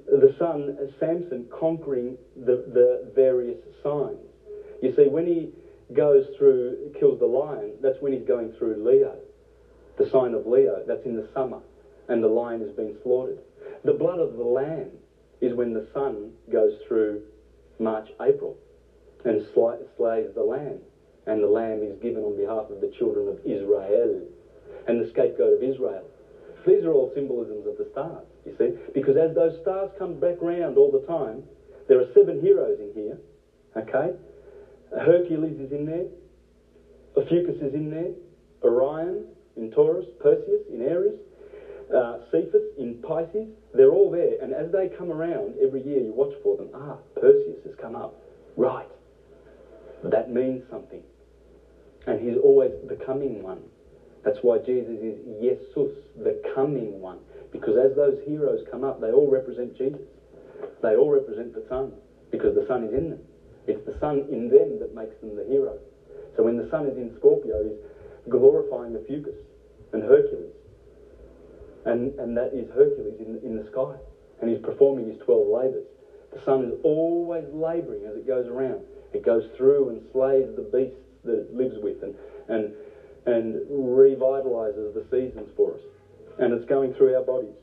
the son Samson conquering the, the various signs. You see, when he goes through, kills the lion, that's when he's going through Leo, the sign of Leo. That's in the summer, and the lion has been slaughtered. The blood of the lamb is when the sun goes through March, April, and slays the lamb, and the lamb is given on behalf of the children of Israel, and the scapegoat of Israel. These are all symbolisms of the stars, you see, because as those stars come back round all the time, there are seven heroes in here, okay? Hercules is in there. Ophiuchus is in there. Orion in Taurus. Perseus in Aries. Uh, Cepheus in Pisces. They're all there. And as they come around every year, you watch for them. Ah, Perseus has come up. Right. That means something. And he's always the coming one. That's why Jesus is Jesus, the coming one. Because as those heroes come up, they all represent Jesus. They all represent the Son, because the Son is in them. It's the Son in them that makes them the hero. So when the Son is in Scorpio, he's glorifying the Ophiuchus and Hercules. And, and that is Hercules in, in the sky. And he's performing his 12 labours. The Sun is always labouring as it goes around. It goes through and slays the beasts that it lives with and, and, and revitalises the seasons for us. And it's going through our bodies.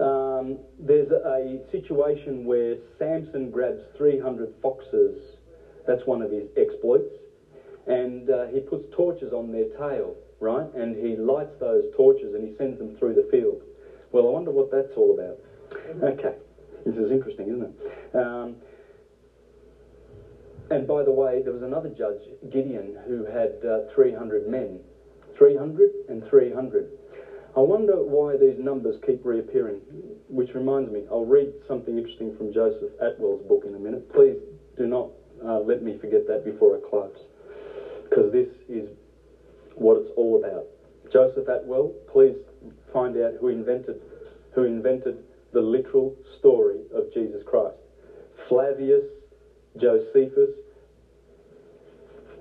Um, there's a situation where Samson grabs 300 foxes. That's one of his exploits. And uh, he puts torches on their tail, right? And he lights those torches and he sends them through the field. Well, I wonder what that's all about. Okay, this is interesting, isn't it? Um, and by the way, there was another judge, Gideon, who had uh, 300 men. 300 and 300. I wonder why these numbers keep reappearing, which reminds me, I'll read something interesting from Joseph Atwill's book in a minute. Please do not uh, let me forget that before I close, because this is what it's all about. Joseph Atwill, please find out who invented, who invented the literal story of Jesus Christ. Flavius Josephus.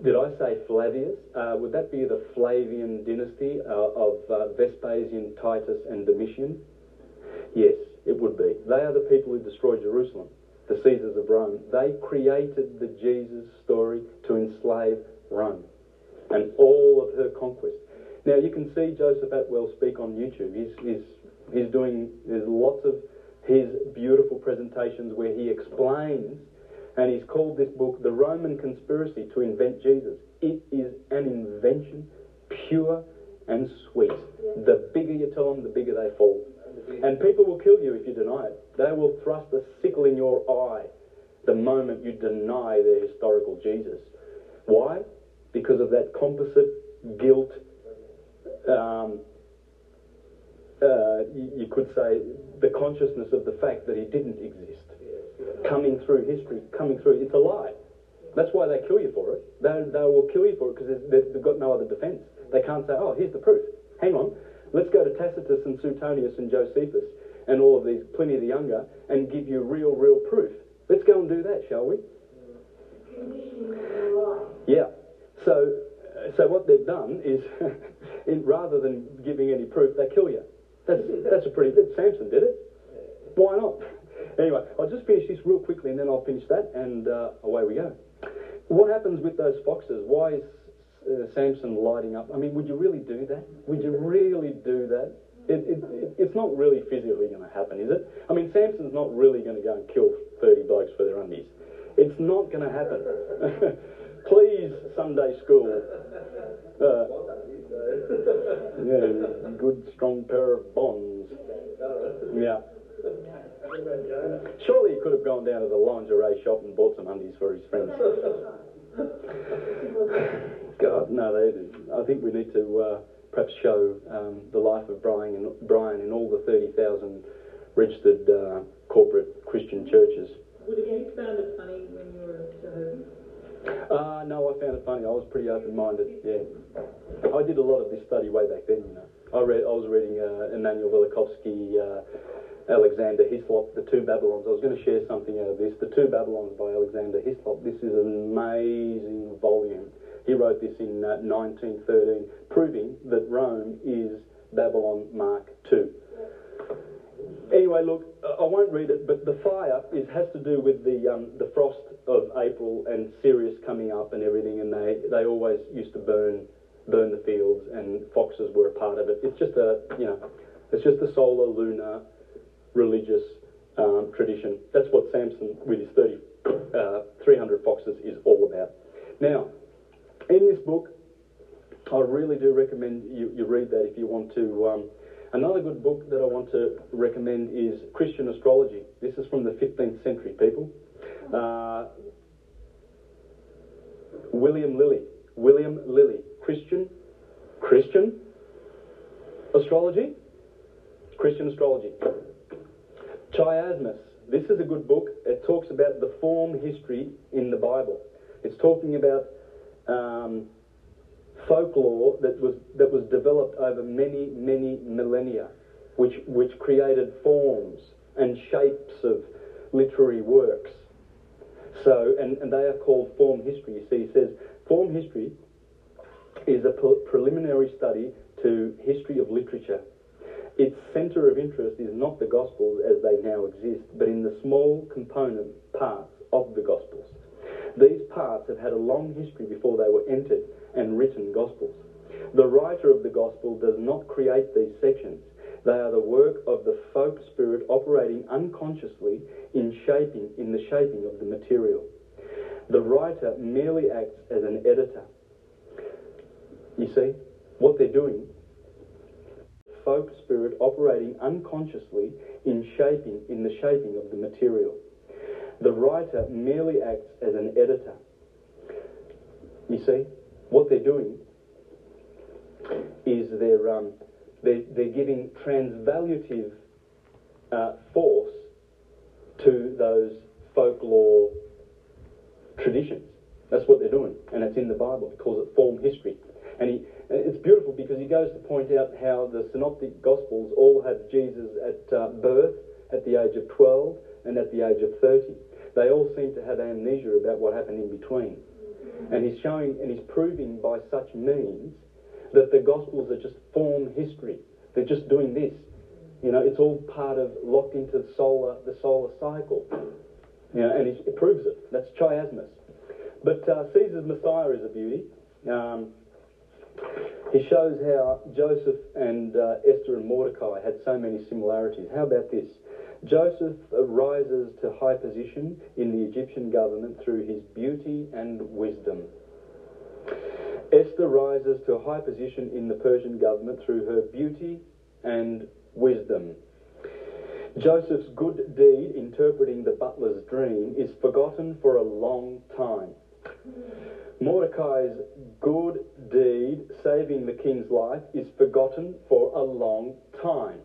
Did I say Flavius? Uh, would that be the Flavian dynasty uh, of uh, Vespasian, Titus, and Domitian? Yes, it would be. They are the people who destroyed Jerusalem, the Caesars of Rome. They created the Jesus story to enslave Rome and all of her conquest. Now you can see Joseph Atwill speak on YouTube. He's, he's, he's doing, there's lots of his beautiful presentations where he explains, and he's called this book The Roman Conspiracy to Invent Jesus. It is an invention, pure and sweet. The bigger you tell them, the bigger they fall. And people will kill you if you deny it. They will thrust a sickle in your eye the moment you deny their historical Jesus. Why? Because of that composite guilt um, uh, you, could say, the consciousness of the fact that he didn't exist. Coming through history, coming through, it's a lie. That's why they kill you for it. They, they will kill you for it because they've got no other defence. They can't say, oh, here's the proof. Hang on, let's go to Tacitus and Suetonius and Josephus and all of these, Pliny the Younger, and give you real, real proof. Let's go and do that, shall we? Yeah. So so what they've done is, in, rather than giving any proof, they kill you. That's, that's a pretty good. Samson did it. Why not? Anyway, I'll just finish this real quickly and then I'll finish that and uh, away we go. What happens with those foxes? Why is uh, Samson lighting up? I mean, would you really do that? Would you really do that? It, it, it, it's not really physically going to happen, is it? I mean, Samson's not really going to go and kill 30 blokes for their undies. It's not going to happen. Please, Sunday school. Uh, yeah, good strong pair of bonds. Yeah. Surely he could have gone down to the lingerie shop and bought some undies for his friends. God, no, they, I think we need to uh, perhaps show um, the life of Brian and Brian in all the 30,000 registered uh, corporate Christian churches. Would you found it funny when you were Jehovah's? Uh, no, I found it funny. I was pretty open-minded. Yeah, I did a lot of this study way back then. You know, I read. I was reading uh, Immanuel Velikovsky, uh, Alexander Hislop, The Two Babylons. I was going to share something out of this. The Two Babylons by Alexander Hislop. This is an amazing volume. He wrote this in 1913, uh, proving that Rome is Babylon Mark II. Anyway, look, I won't read it, but the fire is, has to do with the um, the frost of April and Sirius coming up and everything, and they, they always used to burn burn the fields, and foxes were a part of it. It's just a you know, it's just a solar lunar religious um, tradition. That's what Samson with his 30, uh, 300 foxes is all about. Now, in this book, I really do recommend you, you read that if you want to. Um, Another good book that I want to recommend is Christian Astrology. This is from the 15th century, people. Uh, William Lilly. William Lilly. Christian. Christian astrology. Christian astrology. Chiasmus. This is a good book. It talks about the form history in the Bible. It's talking about um, folklore that was that was developed over many many millennia, which which created forms and shapes of literary works. So, and, and they are called form history. You see, he says form history is a pre- preliminary study to history of literature. Its centre of interest is not the Gospels as they now exist, but in the small component parts of the Gospels. These parts have had a long history before they were entered and written Gospels. The writer of the Gospel does not create these sections. They are the work of the folk spirit operating unconsciously in shaping in the shaping of the material. The writer merely acts as an editor. You see what they're doing? Folk spirit operating unconsciously in shaping in the shaping of the material. The writer merely acts as an editor. You see what they're doing is they're um, they're, they're giving transvaluative uh, force to those folklore traditions. That's what they're doing, and it's in the Bible. He calls it form history. And he, it's beautiful because he goes to point out how the synoptic gospels all have Jesus at uh, birth, at the age of 12, and at the age of 30. They all seem to have amnesia about what happened in between. And he's showing and he's proving by such means that the Gospels are just form history. They're just doing this. You know, it's all part of locked into the solar the solar cycle. You know, and he proves it. That's chiasmus. But uh, Caesar's Messiah is a beauty. Um, he shows how Joseph and uh, Esther and Mordecai had so many similarities. How about this? Joseph rises to high position in the Egyptian government through his beauty and wisdom. Esther rises to a high position in the Persian government through her beauty and wisdom. Joseph's good deed interpreting the butler's dream is forgotten for a long time. Mordecai's good deed saving the king's life is forgotten for a long time.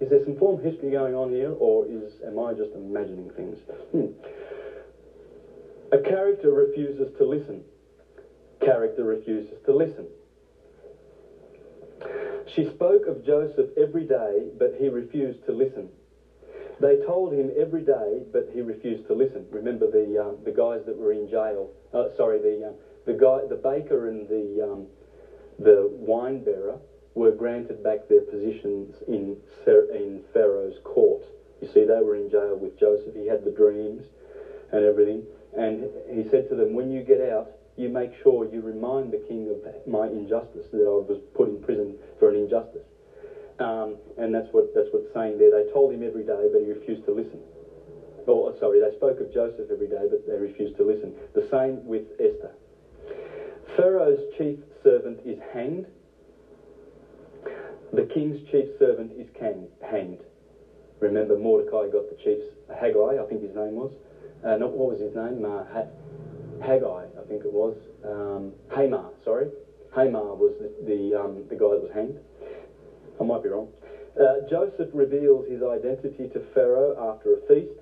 Is there some form of history going on here, or is am I just imagining things? Hmm. A character refuses to listen. Character refuses to listen. She spoke of Joseph every day, but he refused to listen. They told him every day, but he refused to listen. Remember the uh, the guys that were in jail. Uh, sorry, the uh, the guy, the baker, and the um, the wine bearer were granted back their positions in in Pharaoh's court. You see, they were in jail with Joseph. He had the dreams and everything, and he said to them, "When you get out, you make sure you remind the king of my injustice that I was put in prison for an injustice." Um, and that's what that's what's saying there. They told him every day, but he refused to listen. Oh, sorry, they spoke of Joseph every day, but they refused to listen. The same with Esther. Pharaoh's chief servant is hanged. The king's chief servant is hanged. Remember, Mordecai got the chief's Haggai, I think his name was. Uh, not what was his name? Uh, ha- Haggai, I think it was. Um, Hamar, sorry. Hamar was the the, um, the guy that was hanged. I might be wrong. Uh, Joseph reveals his identity to Pharaoh after a feast.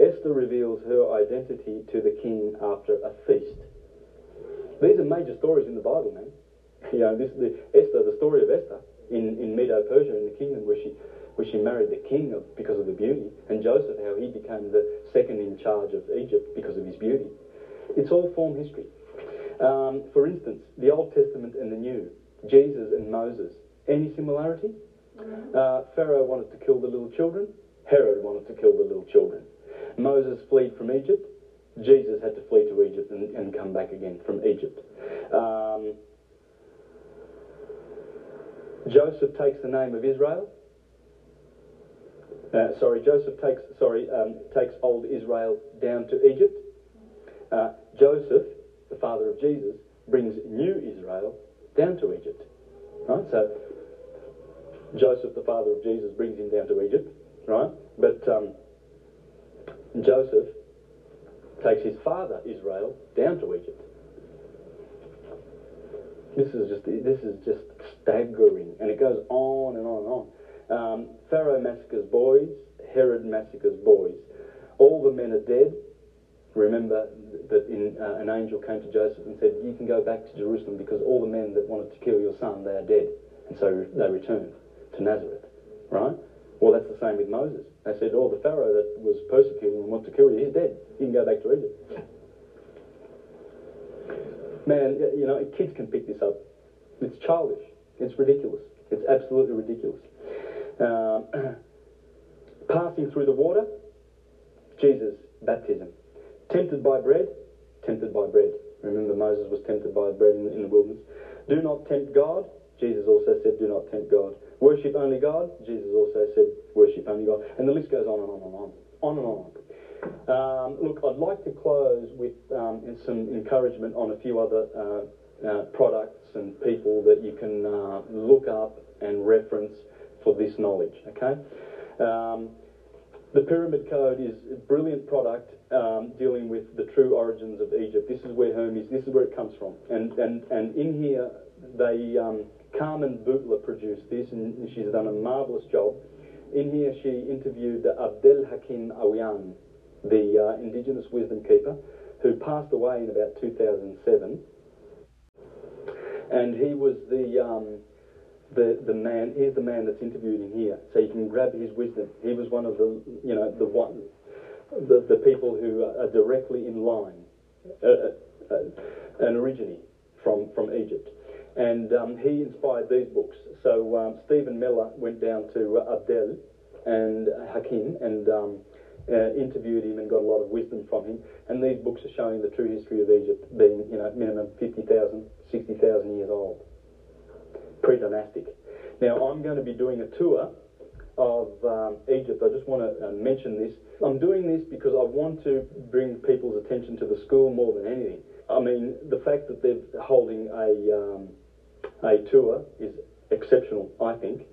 Esther reveals her identity to the king after a feast. These are major stories in the Bible, man. You know, this the Esther, the story of Esther in, in Medo Persia in the kingdom where she where she married the king of, because of the beauty, and Joseph, how he became the second in charge of Egypt because of his beauty. It's all form history. Um, for instance, the Old Testament and the New, Jesus and Moses. Any similarity? Mm-hmm. Uh, Pharaoh wanted to kill the little children. Herod wanted to kill the little children. Moses fled from Egypt. Jesus had to flee to Egypt and, and come back again from Egypt. Um, Joseph takes the name of Israel. Uh, sorry, Joseph takes sorry um, takes old Israel down to Egypt. Uh, Joseph, the father of Jesus, brings new Israel down to Egypt. Right, so Joseph, the father of Jesus, brings him down to Egypt, right? But um, Joseph takes his father, Israel, down to Egypt. This is just this is just staggering, and it goes on and on and on. Um, Pharaoh massacres boys, Herod massacres boys. All the men are dead. Remember that in, uh, an angel came to Joseph and said, "You can go back to Jerusalem because all the men that wanted to kill your son, they are dead." And so they returned to Nazareth, right? Well, that's the same with Moses. They said, "Oh, the Pharaoh that was persecuting and wants to kill you, he's dead. You can go back to Egypt." Man, you know, kids can pick this up. It's childish. It's ridiculous. It's absolutely ridiculous. Um, passing through the water, Jesus' baptism. Tempted by bread, tempted by bread. Remember, Moses was tempted by bread in, in the wilderness. Do not tempt God. Jesus also said, do not tempt God. Worship only God. Jesus also said, worship only God. And the list goes on and on and on. On and on. Um, look, I'd like to close with um, some encouragement on a few other uh, uh, products and people that you can uh, look up and reference for this knowledge. Okay. Um, the Pyramid Code is a brilliant product um, dealing with the true origins of Egypt. This is where Hermes, this is where it comes from. And, and, and in here, they, um, Carmen Boulter produced this, and she's done a marvellous job. In here, she interviewed Abdel Hakim Awyan, the uh, Indigenous wisdom keeper, who passed away in about 2007. And he was the, um, the, the man, here's the man that's interviewed in here. So you can grab his wisdom. He was one of the, you know, the one, the, the people who are directly in line uh, uh, uh, and originally from, from Egypt. And um, he inspired these books. So um, Stephen Mehler went down to Abdel and Hakim and um, uh, interviewed him and got a lot of wisdom from him. And these books are showing the true history of Egypt being, you know, minimum 50,000, 60,000 years old. Pre-dynastic. Now, I'm going to be doing a tour of um, Egypt. I just want to uh, mention this. I'm doing this because I want to bring people's attention to the school more than anything. I mean, the fact that they're holding a, um, a tour is exceptional, I think.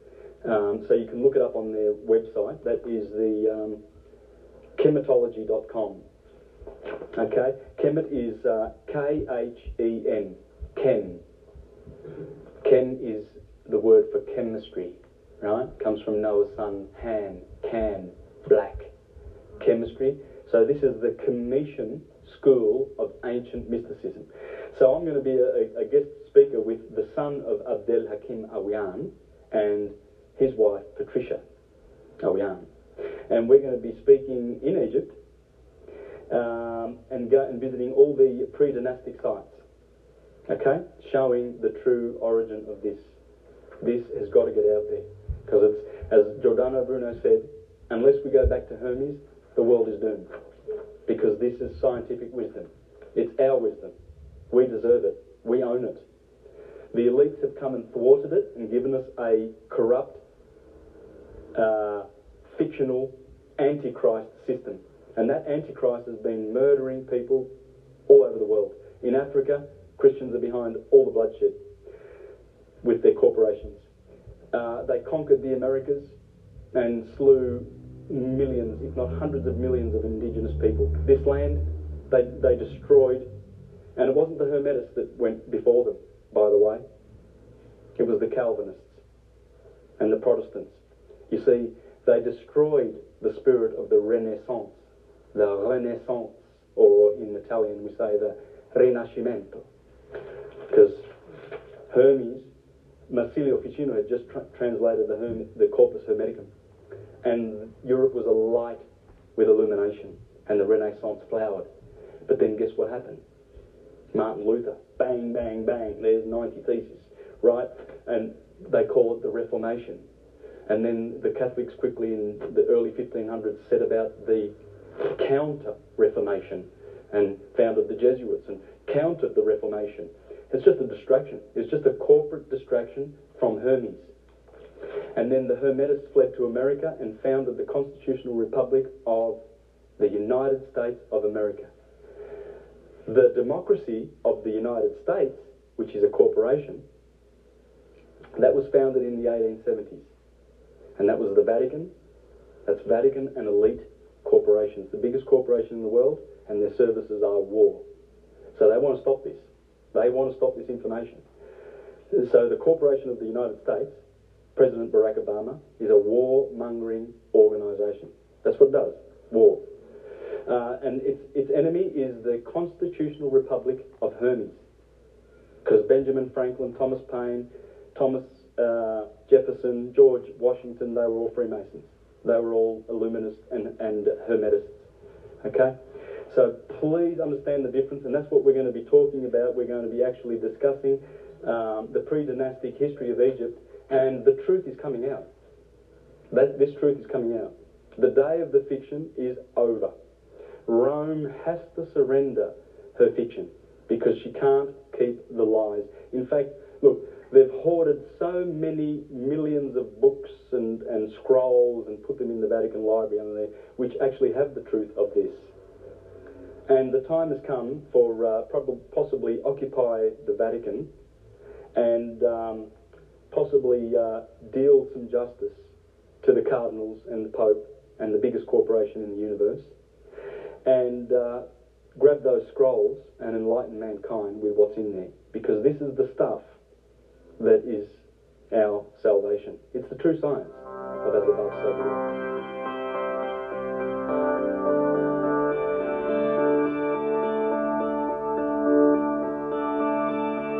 Um, so you can look it up on their website. That is the um, khemitology.com. Okay, Kemet is uh, K H E N, Chem. Ken is the word for chemistry, right? Comes from Noah's son Han, Cam, black. Chemistry. So this is the Commission School of Ancient Mysticism. So I'm going to be a, a guest speaker with the son of Abdel Hakim Awyan and his wife Patricia Awyan and we're going to be speaking in Egypt um, and go and visiting all the pre-dynastic sites. Okay, showing the true origin of this. This has got to get out there because it's as Giordano Bruno said. Unless we go back to Hermes, the world is doomed because this is scientific wisdom. It's our wisdom. We deserve it. We own it. The elites have come and thwarted it and given us a corrupt. Uh, fictional antichrist system. And that antichrist has been murdering people all over the world. In Africa, Christians are behind all the bloodshed with their corporations. Uh, they conquered the Americas and slew millions, if not hundreds of millions of indigenous people. This land, they, they destroyed, and it wasn't the Hermetists that went before them, by the way. It was the Calvinists and the Protestants. You see, they destroyed the spirit of the Renaissance, the Renaissance, or in Italian we say the Rinascimento, because Hermes, Marsilio Ficino had just tra- translated the, Herm- the Corpus Hermeticum, and Europe was alight with illumination, and the Renaissance flowered. But then guess what happened? Martin Luther, bang, bang, bang, there's 90 theses, right? And they call it the Reformation. And then the Catholics quickly in the early 1500s set about the counter Reformation and founded the Jesuits and countered the Reformation. It's just a distraction. It's just a corporate distraction from Hermes. And then the Hermetists fled to America and founded the Constitutional Republic of the United States of America. The democracy of the United States, which is a corporation, that was founded in the 1870s and that was the Vatican. That's Vatican and elite corporations. The biggest corporation in the world and their services are war. So they want to stop this. They want to stop this information. So the Corporation of the United States, President Barack Obama, is a war-mongering organisation. That's what it does, war. Uh, and its, its enemy is the Constitutional Republic of Hermes. Because Benjamin Franklin, Thomas Paine, Thomas uh, Jefferson, George Washington, they were all Freemasons. They were all Illuminists and, and Hermetists. Okay? So please understand the difference, and that's what we're going to be talking about. We're going to be actually discussing um, the pre-dynastic history of Egypt, and the truth is coming out. That, this truth is coming out. The day of the fiction is over. Rome has to surrender her fiction because she can't keep the lies. In fact, look, they've hoarded so many millions of books and, and scrolls and put them in the Vatican Library there, which actually have the truth of this. And the time has come for uh, probably, possibly occupy the Vatican and um, possibly uh, deal some justice to the cardinals and the Pope and the biggest corporation in the universe, and uh, grab those scrolls and enlighten mankind with what's in there, because this is the stuff that is our salvation. It's the true science of as above, so below.